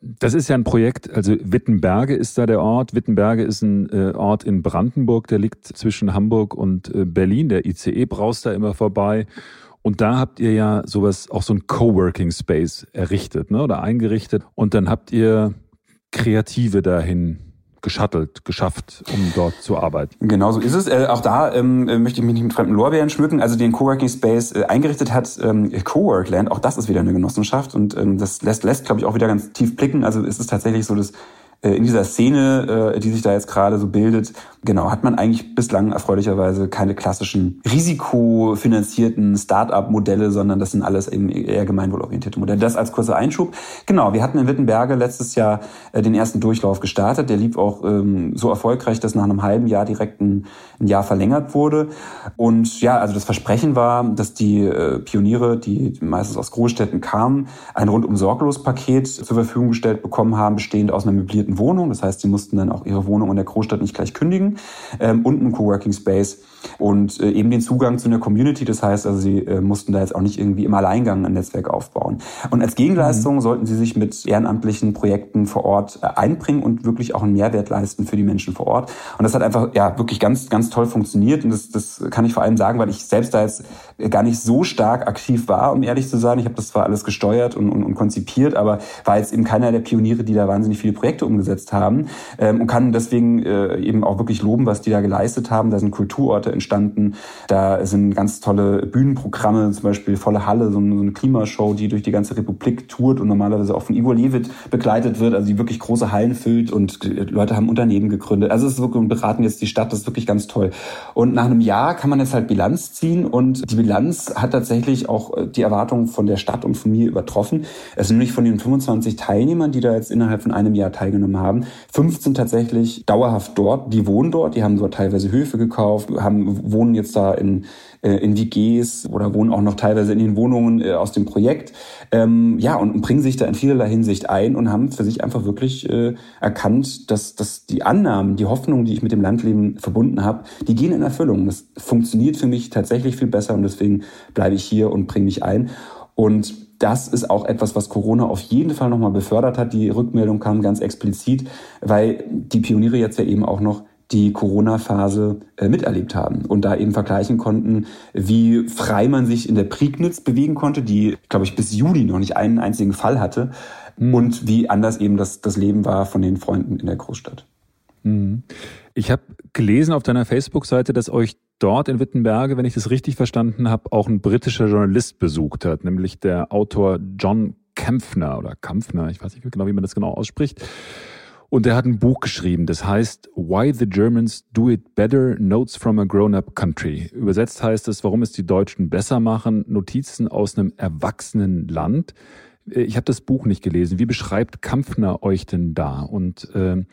das ist ja ein Projekt, also Wittenberge ist da der Ort. Wittenberge ist ein äh, Ort in Brandenburg, der liegt zwischen Hamburg und Berlin. Der ICE braust da immer vorbei. Und da habt ihr ja sowas, auch so ein Coworking Space errichtet, ne, oder eingerichtet. Und dann habt ihr Kreative dahin geschattelt, geschafft, um dort zu arbeiten. Genau so ist es. Äh, auch da ähm, äh, möchte ich mich nicht mit fremden Lorbeeren schmücken. Also den Coworking Space äh, eingerichtet hat ähm, Coworkland. Auch das ist wieder eine Genossenschaft und ähm, das lässt, lässt glaube ich, auch wieder ganz tief blicken. Also es ist tatsächlich so, dass in dieser Szene, äh, die sich da jetzt gerade so bildet, genau, hat man eigentlich bislang erfreulicherweise keine klassischen risikofinanzierten Start-up-Modelle, sondern das sind alles eben eher gemeinwohlorientierte Modelle. Das als kurzer Einschub. Genau, wir hatten in Wittenberge letztes Jahr äh, den ersten Durchlauf gestartet. Der lief auch ähm, so erfolgreich, dass nach einem halben Jahr direkt ein, ein Jahr verlängert wurde. Und ja, also das Versprechen war, dass die Pioniere, die meistens aus Großstädten kamen, ein rundum sorglos Paket zur Verfügung gestellt bekommen haben, bestehend aus einer möblierten Wohnung. Das heißt, sie mussten dann auch ihre Wohnung in der Großstadt nicht gleich kündigen ähm, und einen Coworking Space und äh, eben den Zugang zu einer Community. Das heißt, also sie äh, mussten da jetzt auch nicht irgendwie im Alleingang ein Netzwerk aufbauen. Und als Gegenleistung mhm. sollten sie sich mit ehrenamtlichen Projekten vor Ort äh, einbringen und wirklich auch einen Mehrwert leisten für die Menschen vor Ort. Und das hat einfach ja wirklich ganz ganz toll funktioniert und das, das kann ich vor allem sagen, weil ich selbst da jetzt gar nicht so stark aktiv war, um ehrlich zu sein. Ich habe das zwar alles gesteuert und, und, und konzipiert, aber war jetzt eben keiner der Pioniere, die da wahnsinnig viele Projekte umgesetzt haben ähm, und kann deswegen äh, eben auch wirklich loben, was die da geleistet haben. Da sind Kulturorte entstanden. Da sind ganz tolle Bühnenprogramme, zum Beispiel Volle Halle, so eine, Klimashow, die durch die ganze Republik tourt und normalerweise auch von Igor Levit begleitet wird, also die wirklich große Hallen füllt und Leute haben Unternehmen gegründet. Also es ist wirklich, und beraten jetzt die Stadt, das ist wirklich ganz toll. Und nach einem Jahr kann man jetzt halt Bilanz ziehen und die Bilanz hat tatsächlich auch äh, die Erwartungen von der Stadt und von mir übertroffen. Es sind nämlich von den 25 Teilnehmern, die da jetzt innerhalb von einem Jahr teilgenommen haben, 15 tatsächlich dauerhaft dort, die wohnen dort, die haben dort teilweise Höfe gekauft, haben wohnen jetzt da in, äh, in WGs oder wohnen auch noch teilweise in den Wohnungen äh, aus dem Projekt. Ähm, ja, und bringen sich da in vielerlei Hinsicht ein und haben für sich einfach wirklich äh, erkannt, dass, dass die Annahmen, die Hoffnungen, die ich mit dem Landleben verbunden habe, die gehen in Erfüllung. Das funktioniert für mich tatsächlich viel besser und deswegen bleibe ich hier und bringe mich ein. Und das ist auch etwas, was Corona auf jeden Fall nochmal befördert hat. Die Rückmeldung kam ganz explizit, weil die Pioniere jetzt ja eben auch noch die Corona-Phase äh, miterlebt haben und da eben vergleichen konnten, wie frei man sich in der Prignitz bewegen konnte, die, glaube ich, bis Juli noch nicht einen einzigen Fall hatte mhm. und wie anders eben das, das Leben war von den Freunden in der Großstadt. Mhm. Ich habe gelesen auf deiner Facebook-Seite, dass euch dort in Wittenberge, wenn ich das richtig verstanden habe, auch ein britischer Journalist besucht hat, nämlich der Autor John Kempfner oder Kampfner, ich weiß nicht genau, wie man das genau ausspricht. Und er hat ein Buch geschrieben, das heißt Why the Germans Do It Better, Notes from a Grown-Up Country. Übersetzt heißt es, warum es die Deutschen besser machen, Notizen aus einem erwachsenen Land. Ich habe das Buch nicht gelesen. Wie beschreibt Kampfner euch denn da? Und äh,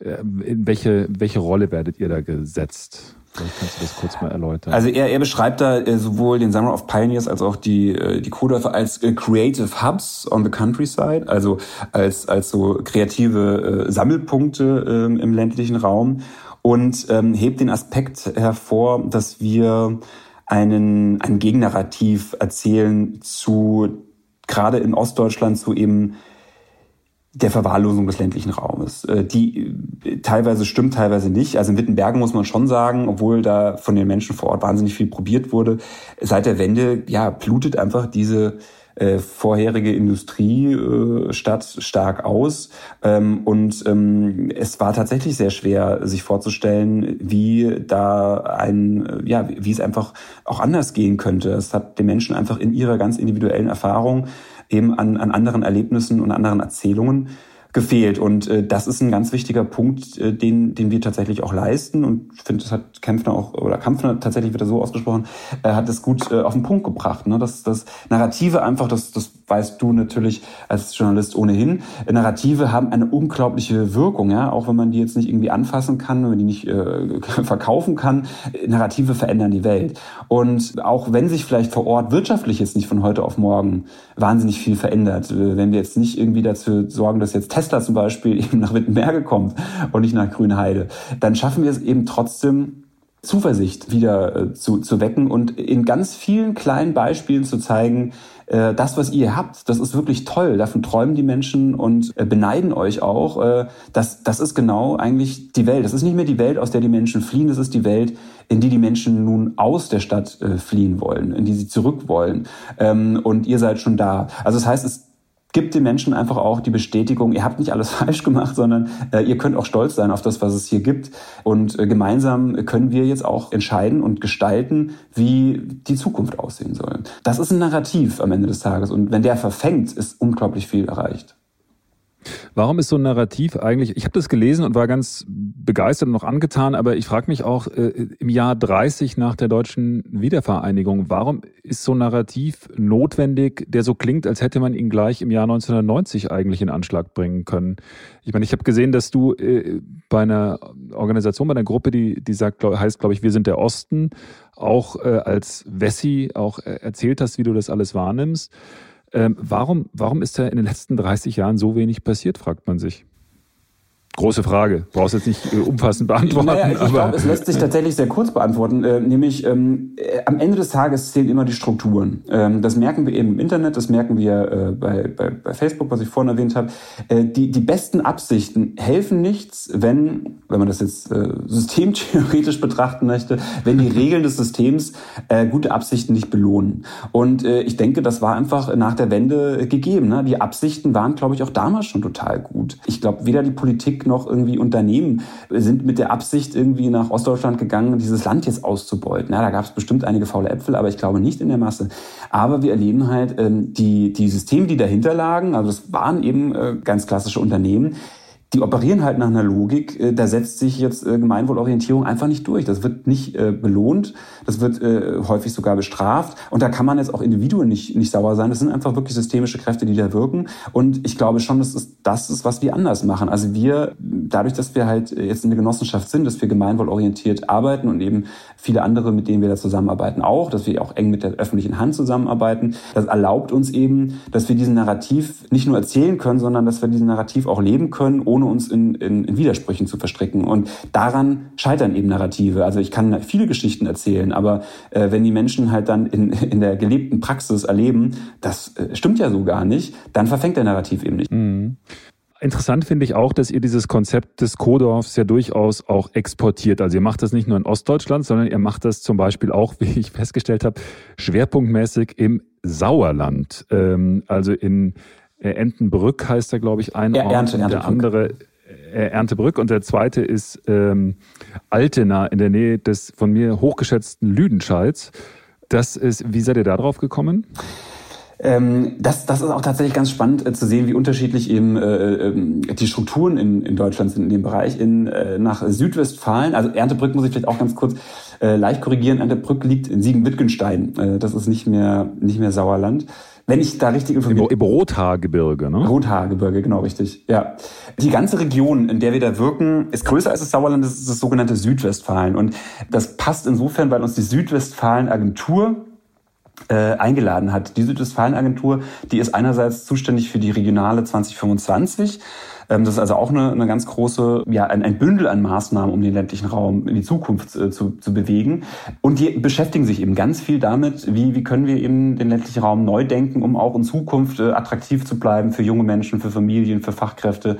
in welche, welche Rolle werdet ihr da gesetzt? Vielleicht kannst du das kurz mal erläutern. Also er, er beschreibt da äh, sowohl den Summer of Pioneers als auch die, äh, die Codorfer als äh, Creative Hubs on the Countryside, also als, als so kreative äh, Sammelpunkte ähm, im ländlichen Raum und ähm, hebt den Aspekt hervor, dass wir einen, ein Gegennarrativ erzählen zu, gerade in Ostdeutschland, zu eben der Verwahrlosung des ländlichen Raumes. Äh, die äh, teilweise stimmt, teilweise nicht. Also in Wittenbergen muss man schon sagen, obwohl da von den Menschen vor Ort wahnsinnig viel probiert wurde, seit der Wende, ja, blutet einfach diese äh, vorherige Industriestadt äh, stark aus. Ähm, und ähm, es war tatsächlich sehr schwer, sich vorzustellen, wie da ein, ja, wie es einfach auch anders gehen könnte. Es hat den Menschen einfach in ihrer ganz individuellen Erfahrung eben an, an anderen Erlebnissen und anderen Erzählungen gefehlt. Und äh, das ist ein ganz wichtiger Punkt, äh, den, den wir tatsächlich auch leisten. Und ich finde, das hat Kämpfner auch, oder Kampfner tatsächlich wird er so ausgesprochen, äh, hat es gut äh, auf den Punkt gebracht. Ne? Das, das Narrative einfach, das, das weißt du natürlich als Journalist ohnehin. Narrative haben eine unglaubliche Wirkung, ja, auch wenn man die jetzt nicht irgendwie anfassen kann, wenn man die nicht äh, verkaufen kann. Narrative verändern die Welt. Und auch wenn sich vielleicht vor Ort wirtschaftlich jetzt nicht von heute auf morgen wahnsinnig viel verändert, äh, wenn wir jetzt nicht irgendwie dazu sorgen, dass jetzt Tesla zum Beispiel eben nach Wittenberge kommt und nicht nach Grünheide, dann schaffen wir es eben trotzdem, Zuversicht wieder äh, zu, zu wecken und in ganz vielen kleinen Beispielen zu zeigen, äh, das, was ihr habt, das ist wirklich toll. Davon träumen die Menschen und äh, beneiden euch auch. Äh, das, das ist genau eigentlich die Welt. Das ist nicht mehr die Welt, aus der die Menschen fliehen. Das ist die Welt, in die die Menschen nun aus der Stadt äh, fliehen wollen, in die sie zurück wollen. Ähm, und ihr seid schon da. Also das heißt, es gibt den Menschen einfach auch die Bestätigung, ihr habt nicht alles falsch gemacht, sondern äh, ihr könnt auch stolz sein auf das, was es hier gibt. Und äh, gemeinsam können wir jetzt auch entscheiden und gestalten, wie die Zukunft aussehen soll. Das ist ein Narrativ am Ende des Tages. Und wenn der verfängt, ist unglaublich viel erreicht. Warum ist so ein Narrativ eigentlich, ich habe das gelesen und war ganz begeistert und noch angetan, aber ich frage mich auch äh, im Jahr 30 nach der deutschen Wiedervereinigung, warum ist so ein Narrativ notwendig, der so klingt, als hätte man ihn gleich im Jahr 1990 eigentlich in Anschlag bringen können? Ich meine, ich habe gesehen, dass du äh, bei einer Organisation, bei einer Gruppe, die, die sagt, glaub, heißt, glaube ich, wir sind der Osten, auch äh, als Wessi auch äh, erzählt hast, wie du das alles wahrnimmst. Ähm, warum, warum ist da in den letzten 30 Jahren so wenig passiert, fragt man sich. Große Frage. Brauchst jetzt nicht äh, umfassend beantworten. Naja, ich glaube, es lässt sich tatsächlich sehr kurz beantworten. Äh, nämlich ähm, äh, am Ende des Tages zählen immer die Strukturen. Ähm, das merken wir eben im Internet, das merken wir äh, bei, bei, bei Facebook, was ich vorhin erwähnt habe. Äh, die, die besten Absichten helfen nichts, wenn, wenn man das jetzt äh, systemtheoretisch betrachten möchte, wenn die Regeln des Systems gute Absichten nicht belohnen. Und ich denke, das war einfach nach der Wende gegeben. Ne? Die Absichten waren, glaube ich, auch damals schon total gut. Ich glaube, weder die Politik noch irgendwie Unternehmen sind mit der Absicht irgendwie nach Ostdeutschland gegangen, dieses Land jetzt auszubeuten. Ja, da gab es bestimmt einige faule Äpfel, aber ich glaube nicht in der Masse. Aber wir erleben halt ähm, die, die Systeme, die dahinter lagen, also das waren eben äh, ganz klassische Unternehmen, die operieren halt nach einer Logik, äh, da setzt sich jetzt äh, Gemeinwohlorientierung einfach nicht durch. Das wird nicht äh, belohnt, das wird häufig sogar bestraft und da kann man jetzt auch Individuen nicht, nicht sauer sein. Das sind einfach wirklich systemische Kräfte, die da wirken und ich glaube schon, dass es das ist, was wir anders machen. Also wir, dadurch, dass wir halt jetzt in der Genossenschaft sind, dass wir gemeinwohlorientiert arbeiten und eben viele andere, mit denen wir da zusammenarbeiten auch, dass wir auch eng mit der öffentlichen Hand zusammenarbeiten, das erlaubt uns eben, dass wir diesen Narrativ nicht nur erzählen können, sondern dass wir diesen Narrativ auch leben können, ohne uns in, in, in Widersprüchen zu verstricken. Und daran scheitern eben Narrative. Also ich kann viele Geschichten erzählen, aber äh, wenn die Menschen halt dann in, in der gelebten Praxis erleben, das äh, stimmt ja so gar nicht, dann verfängt der Narrativ eben nicht. Mhm. Interessant finde ich auch, dass ihr dieses Konzept des Kodorfs ja durchaus auch exportiert. Also ihr macht das nicht nur in Ostdeutschland, sondern ihr macht das zum Beispiel auch, wie ich festgestellt habe, schwerpunktmäßig im Sauerland. Ähm, also in Entenbrück heißt er, glaube ich, ein ja, Ort. Ernte, der andere äh, Erntebrück und der zweite ist ähm, Altena in der Nähe des von mir hochgeschätzten Lüdenscheids. Das ist, wie seid ihr da drauf gekommen? Ähm, das, das ist auch tatsächlich ganz spannend äh, zu sehen, wie unterschiedlich eben äh, äh, die Strukturen in, in Deutschland sind in dem Bereich. In, äh, nach Südwestfalen, also Erntebrück muss ich vielleicht auch ganz kurz äh, leicht korrigieren, Erntebrück liegt in Siegen-Wittgenstein. Äh, das ist nicht mehr, nicht mehr Sauerland. Wenn ich da richtig informiert Im, im Rothaargebirge, ne? Rothaargebirge, genau richtig. Ja. Die ganze Region, in der wir da wirken, ist größer als das Sauerland, das ist das sogenannte Südwestfalen. Und das passt insofern, weil uns die Südwestfalen-Agentur äh, eingeladen hat. Die Südwestfalen-Agentur, die ist einerseits zuständig für die Regionale 2025 ähm, das ist also auch eine, eine ganz große, ja, ein, ein Bündel an Maßnahmen, um den ländlichen Raum in die Zukunft äh, zu, zu bewegen. Und die beschäftigen sich eben ganz viel damit, wie, wie können wir eben den ländlichen Raum neu denken, um auch in Zukunft äh, attraktiv zu bleiben für junge Menschen, für Familien, für Fachkräfte.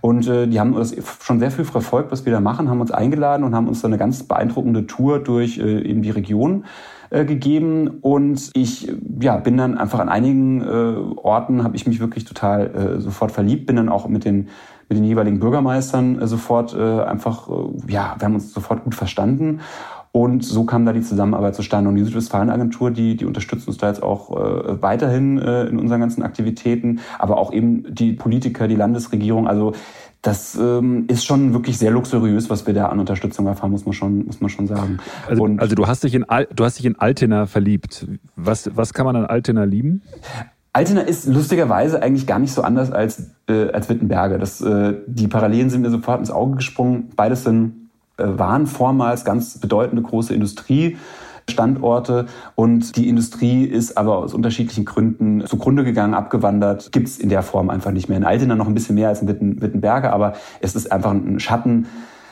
Und äh, die haben das schon sehr viel verfolgt, was wir da machen, haben uns eingeladen und haben uns da eine ganz beeindruckende Tour durch äh, eben die Region äh, gegeben und ich ja bin dann einfach an einigen äh, Orten habe ich mich wirklich total äh, sofort verliebt bin dann auch mit den mit den jeweiligen Bürgermeistern äh, sofort äh, einfach äh, ja wir haben uns sofort gut verstanden und so kam da die Zusammenarbeit zustande. Und die Südwestfalen-Agentur, die, die unterstützt uns da jetzt auch äh, weiterhin äh, in unseren ganzen Aktivitäten, aber auch eben die Politiker, die Landesregierung. Also das ähm, ist schon wirklich sehr luxuriös, was wir da an Unterstützung erfahren, muss man schon, muss man schon sagen. Also, also du hast dich in Al du hast dich in Altena verliebt. Was, was kann man an Altena lieben? Altena ist lustigerweise eigentlich gar nicht so anders als, äh, als Wittenberge. Das, äh, die Parallelen sind mir sofort ins Auge gesprungen. Beides sind, äh, waren vormals ganz bedeutende große Industrie. Standorte und die Industrie ist aber aus unterschiedlichen Gründen zugrunde gegangen, abgewandert, gibt es in der Form einfach nicht mehr. In Altena noch ein bisschen mehr als in Witten, Wittenberge, aber es ist einfach ein Schatten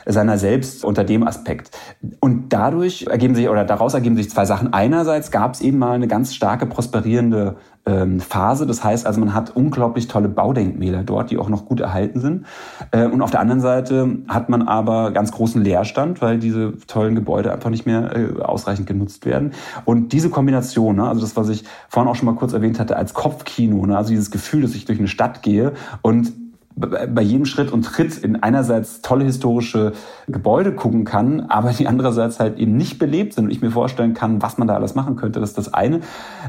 seiner selbst unter dem Aspekt. Und dadurch ergeben sich, oder daraus ergeben sich zwei Sachen. Einerseits gab es eben mal eine ganz starke prosperierende ähm, Phase. Das heißt also, man hat unglaublich tolle Baudenkmäler dort, die auch noch gut erhalten sind. Äh, und auf der anderen Seite hat man aber ganz großen Leerstand, weil diese tollen Gebäude einfach nicht mehr äh, ausreichend genutzt werden. Und diese Kombination, ne, also das, was ich vorhin auch schon mal kurz erwähnt hatte, als Kopfkino, ne, also dieses Gefühl, dass ich durch eine Stadt gehe und bei jedem Schritt und Tritt in einerseits tolle historische Gebäude gucken kann, aber die andererseits halt eben nicht belebt sind und ich mir vorstellen kann, was man da alles machen könnte. Das ist das eine.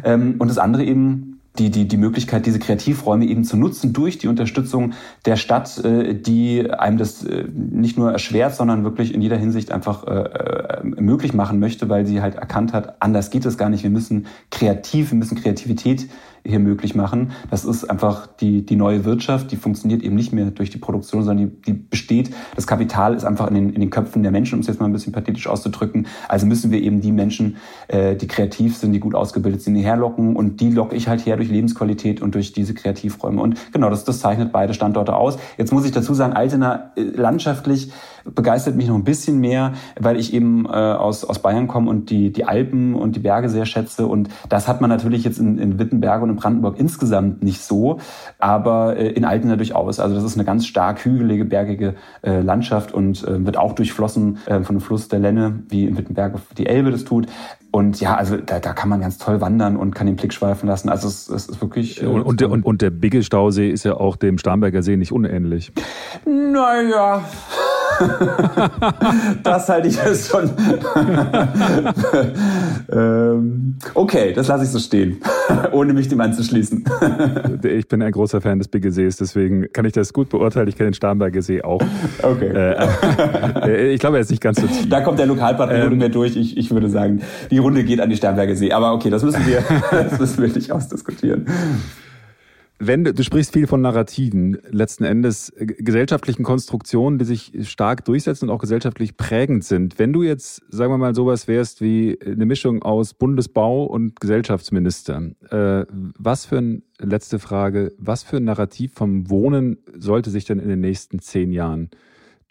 Ähm, und das andere eben die, die, die Möglichkeit, diese Kreativräume eben zu nutzen durch die Unterstützung der Stadt, äh, die einem das äh, nicht nur erschwert, sondern wirklich in jeder Hinsicht einfach äh, möglich machen möchte, weil sie halt erkannt hat, anders geht es gar nicht. Wir müssen kreativ, wir müssen Kreativität hier möglich machen. Das ist einfach die, die neue Wirtschaft, die funktioniert eben nicht mehr durch die Produktion, sondern die, die besteht, das Kapital ist einfach in den, in den Köpfen der Menschen, um es jetzt mal ein bisschen pathetisch auszudrücken. Also müssen wir eben die Menschen, äh, die kreativ sind, die gut ausgebildet sind, hierher locken und die locke ich halt her durch Lebensqualität und durch diese Kreativräume. Und genau, das, das zeichnet beide Standorte aus. Jetzt muss ich dazu sagen, Altena äh, landschaftlich begeistert mich noch ein bisschen mehr, weil ich eben äh, aus, aus Bayern komme und die, die Alpen und die Berge sehr schätze. Und das hat man natürlich jetzt in, in Wittenberg und in Brandenburg insgesamt nicht so, aber äh, in Altena durchaus. Also das ist eine ganz stark hügelige, bergige äh, Landschaft und äh, wird auch durchflossen äh, von dem Fluss der Lenne, wie in Wittenberg die Elbe das tut. Und ja, also da, da kann man ganz toll wandern und kann den Blick schweifen lassen. Also es, es ist wirklich. Äh, und, und, der, und, und der Bigge Stausee ist ja auch dem Starnberger See nicht unähnlich. Naja. das halte ich jetzt schon. ähm, okay, das lasse ich so stehen, ohne mich dem anzuschließen. ich bin ein großer Fan des Biggesees, deswegen kann ich das gut beurteilen. Ich kenne den Starnberger See auch. Okay. Äh, äh, ich glaube, er ist nicht ganz so tief. Da kommt der Lokalpatriot ähm, mehr durch. Ich, ich würde sagen, die Runde geht an die Starnberger See. Aber okay, das müssen wir, das müssen wir nicht ausdiskutieren wenn du, du sprichst viel von Narrativen, letzten Endes äh, gesellschaftlichen Konstruktionen, die sich stark durchsetzen und auch gesellschaftlich prägend sind. Wenn du jetzt, sagen wir mal, sowas wärst wie eine Mischung aus Bundesbau und Gesellschaftsminister, äh, was für ein, letzte Frage, was für ein Narrativ vom Wohnen sollte sich denn in den nächsten zehn Jahren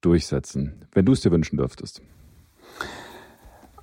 durchsetzen, wenn du es dir wünschen dürftest?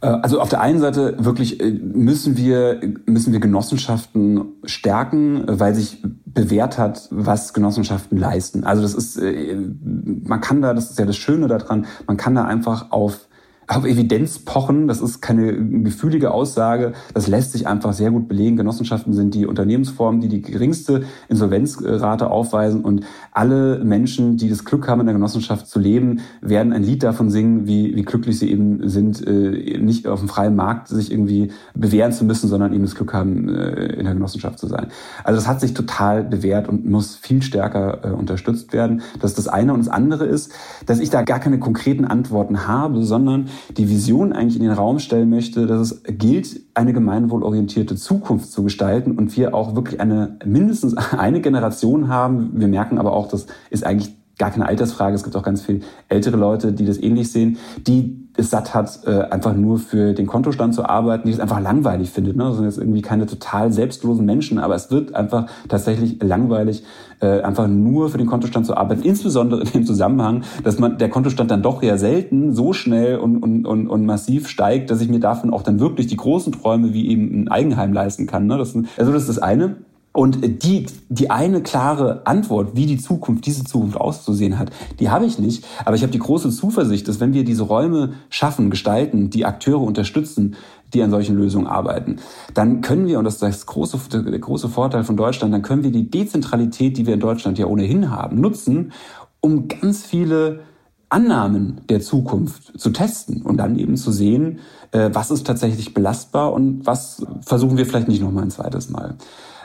Äh, also auf der einen Seite wirklich äh, müssen wir, müssen wir Genossenschaften stärken, weil sich bewährt hat, was Genossenschaften leisten. Also das ist, äh, man kann da, das ist ja das Schöne daran, man kann da einfach auf auf Evidenz pochen, das ist keine gefühlige Aussage, das lässt sich einfach sehr gut belegen. Genossenschaften sind die Unternehmensformen, die die geringste Insolvenzrate aufweisen und alle Menschen, die das Glück haben, in der Genossenschaft zu leben, werden ein Lied davon singen, wie, wie glücklich sie eben sind, äh, nicht auf dem freien Markt sich irgendwie bewähren zu müssen, sondern eben das Glück haben, äh, in der Genossenschaft zu sein. Also das hat sich total bewährt und muss viel stärker äh, unterstützt werden. Das ist das eine. Und das andere ist, dass ich da gar keine konkreten Antworten habe, sondern die Vision eigentlich in den Raum stellen möchte, dass es gilt, eine gemeinwohlorientierte Zukunft zu gestalten und wir auch wirklich eine, mindestens eine Generation haben. Wir merken aber auch, das ist eigentlich gar keine Altersfrage. Es gibt auch ganz viele ältere Leute, die das ähnlich sehen, die es satt hat, äh, einfach nur für den Kontostand zu arbeiten, die es einfach langweilig findet. Ne? Das sind jetzt irgendwie keine total selbstlosen Menschen, aber es wird einfach tatsächlich langweilig, äh, einfach nur für den Kontostand zu arbeiten, insbesondere in dem Zusammenhang, dass man der Kontostand dann doch ja selten so schnell und, und, und, und massiv steigt, dass ich mir davon auch dann wirklich die großen Träume wie eben ein Eigenheim leisten kann. Ne? Das, also das ist das eine. Und die, die eine klare Antwort, wie die Zukunft, diese Zukunft auszusehen hat, die habe ich nicht. Aber ich habe die große Zuversicht, dass wenn wir diese Räume schaffen, gestalten, die Akteure unterstützen, die an solchen Lösungen arbeiten, dann können wir, und das ist das große, der große Vorteil von Deutschland, dann können wir die Dezentralität, die wir in Deutschland ja ohnehin haben, nutzen, um ganz viele Annahmen der Zukunft zu testen und dann eben zu sehen, äh, was ist tatsächlich belastbar und was versuchen wir vielleicht nicht nochmal ein zweites Mal.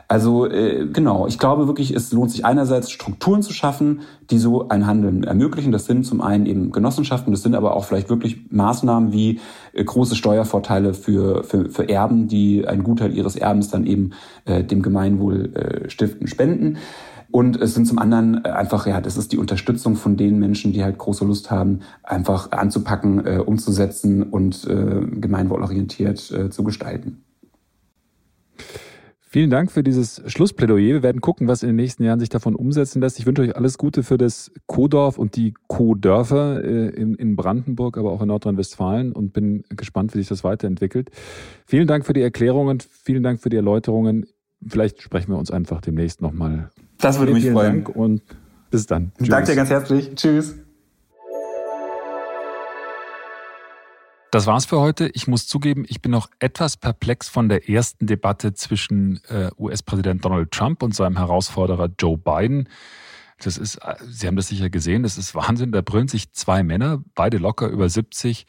Also äh, genau, ich glaube wirklich, es lohnt sich einerseits Strukturen zu schaffen, die so ein Handeln ermöglichen. Das sind zum einen eben Genossenschaften, das sind aber auch vielleicht wirklich Maßnahmen wie äh, große Steuervorteile für, für, für Erben, die einen Gutteil ihres Erbens dann eben äh, dem Gemeinwohl äh, stiften, spenden. Und es sind zum anderen äh, einfach, ja, das ist die Unterstützung von den Menschen, die halt große Lust haben, einfach anzupacken, äh, umzusetzen und äh, gemeinwohlorientiert äh, zu gestalten. Vielen Dank für dieses Schlussplädoyer. Wir werden gucken, was in den nächsten Jahren sich davon umsetzen lässt. Ich wünsche euch alles Gute für das Co-Dorf und die Co-Dörfer äh, in, Brandenburg, aber auch in Nordrhein-Westfalen und bin gespannt, wie sich das weiterentwickelt. Vielen Dank für die Erklärungen, vielen Dank für die Erläuterungen. Vielleicht sprechen wir uns einfach demnächst nochmal. Das würde vielen, mich freuen. Dank und bis dann. Danke dir ganz herzlich. Tschüss. Das war's für heute. Ich muss zugeben, ich bin noch etwas perplex von der ersten Debatte zwischen äh, US-Präsident Donald Trump und seinem Herausforderer Joe Biden. Das ist, äh, Sie haben das sicher gesehen, das ist Wahnsinn. Da brüllen sich zwei Männer, beide locker über 70,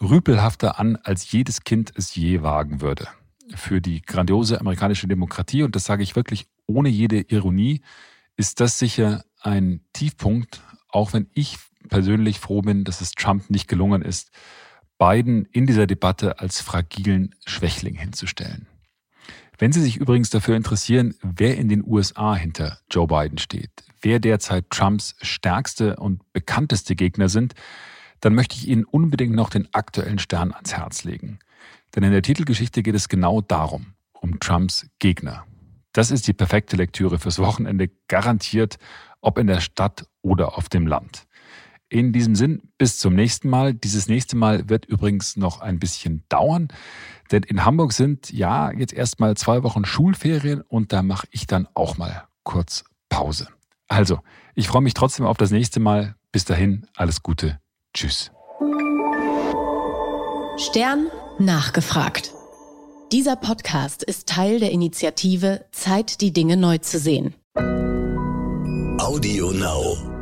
rüpelhafter an, als jedes Kind es je wagen würde. Für die grandiose amerikanische Demokratie, und das sage ich wirklich ohne jede Ironie, ist das sicher ein Tiefpunkt, auch wenn ich persönlich froh bin, dass es Trump nicht gelungen ist, Biden in dieser Debatte als fragilen Schwächling hinzustellen. Wenn Sie sich übrigens dafür interessieren, wer in den USA hinter Joe Biden steht, wer derzeit Trumps stärkste und bekannteste Gegner sind, dann möchte ich Ihnen unbedingt noch den aktuellen Stern ans Herz legen. Denn in der Titelgeschichte geht es genau darum, um Trumps Gegner. Das ist die perfekte Lektüre fürs Wochenende, garantiert, ob in der Stadt oder auf dem Land. In diesem Sinn, bis zum nächsten Mal. Dieses nächste Mal wird übrigens noch ein bisschen dauern, denn in Hamburg sind ja jetzt erstmal zwei Wochen Schulferien und da mache ich dann auch mal kurz Pause. Also, ich freue mich trotzdem auf das nächste Mal. Bis dahin, alles Gute. Tschüss. Stern nachgefragt. Dieser Podcast ist Teil der Initiative Zeit, die Dinge neu zu sehen. Audio Now.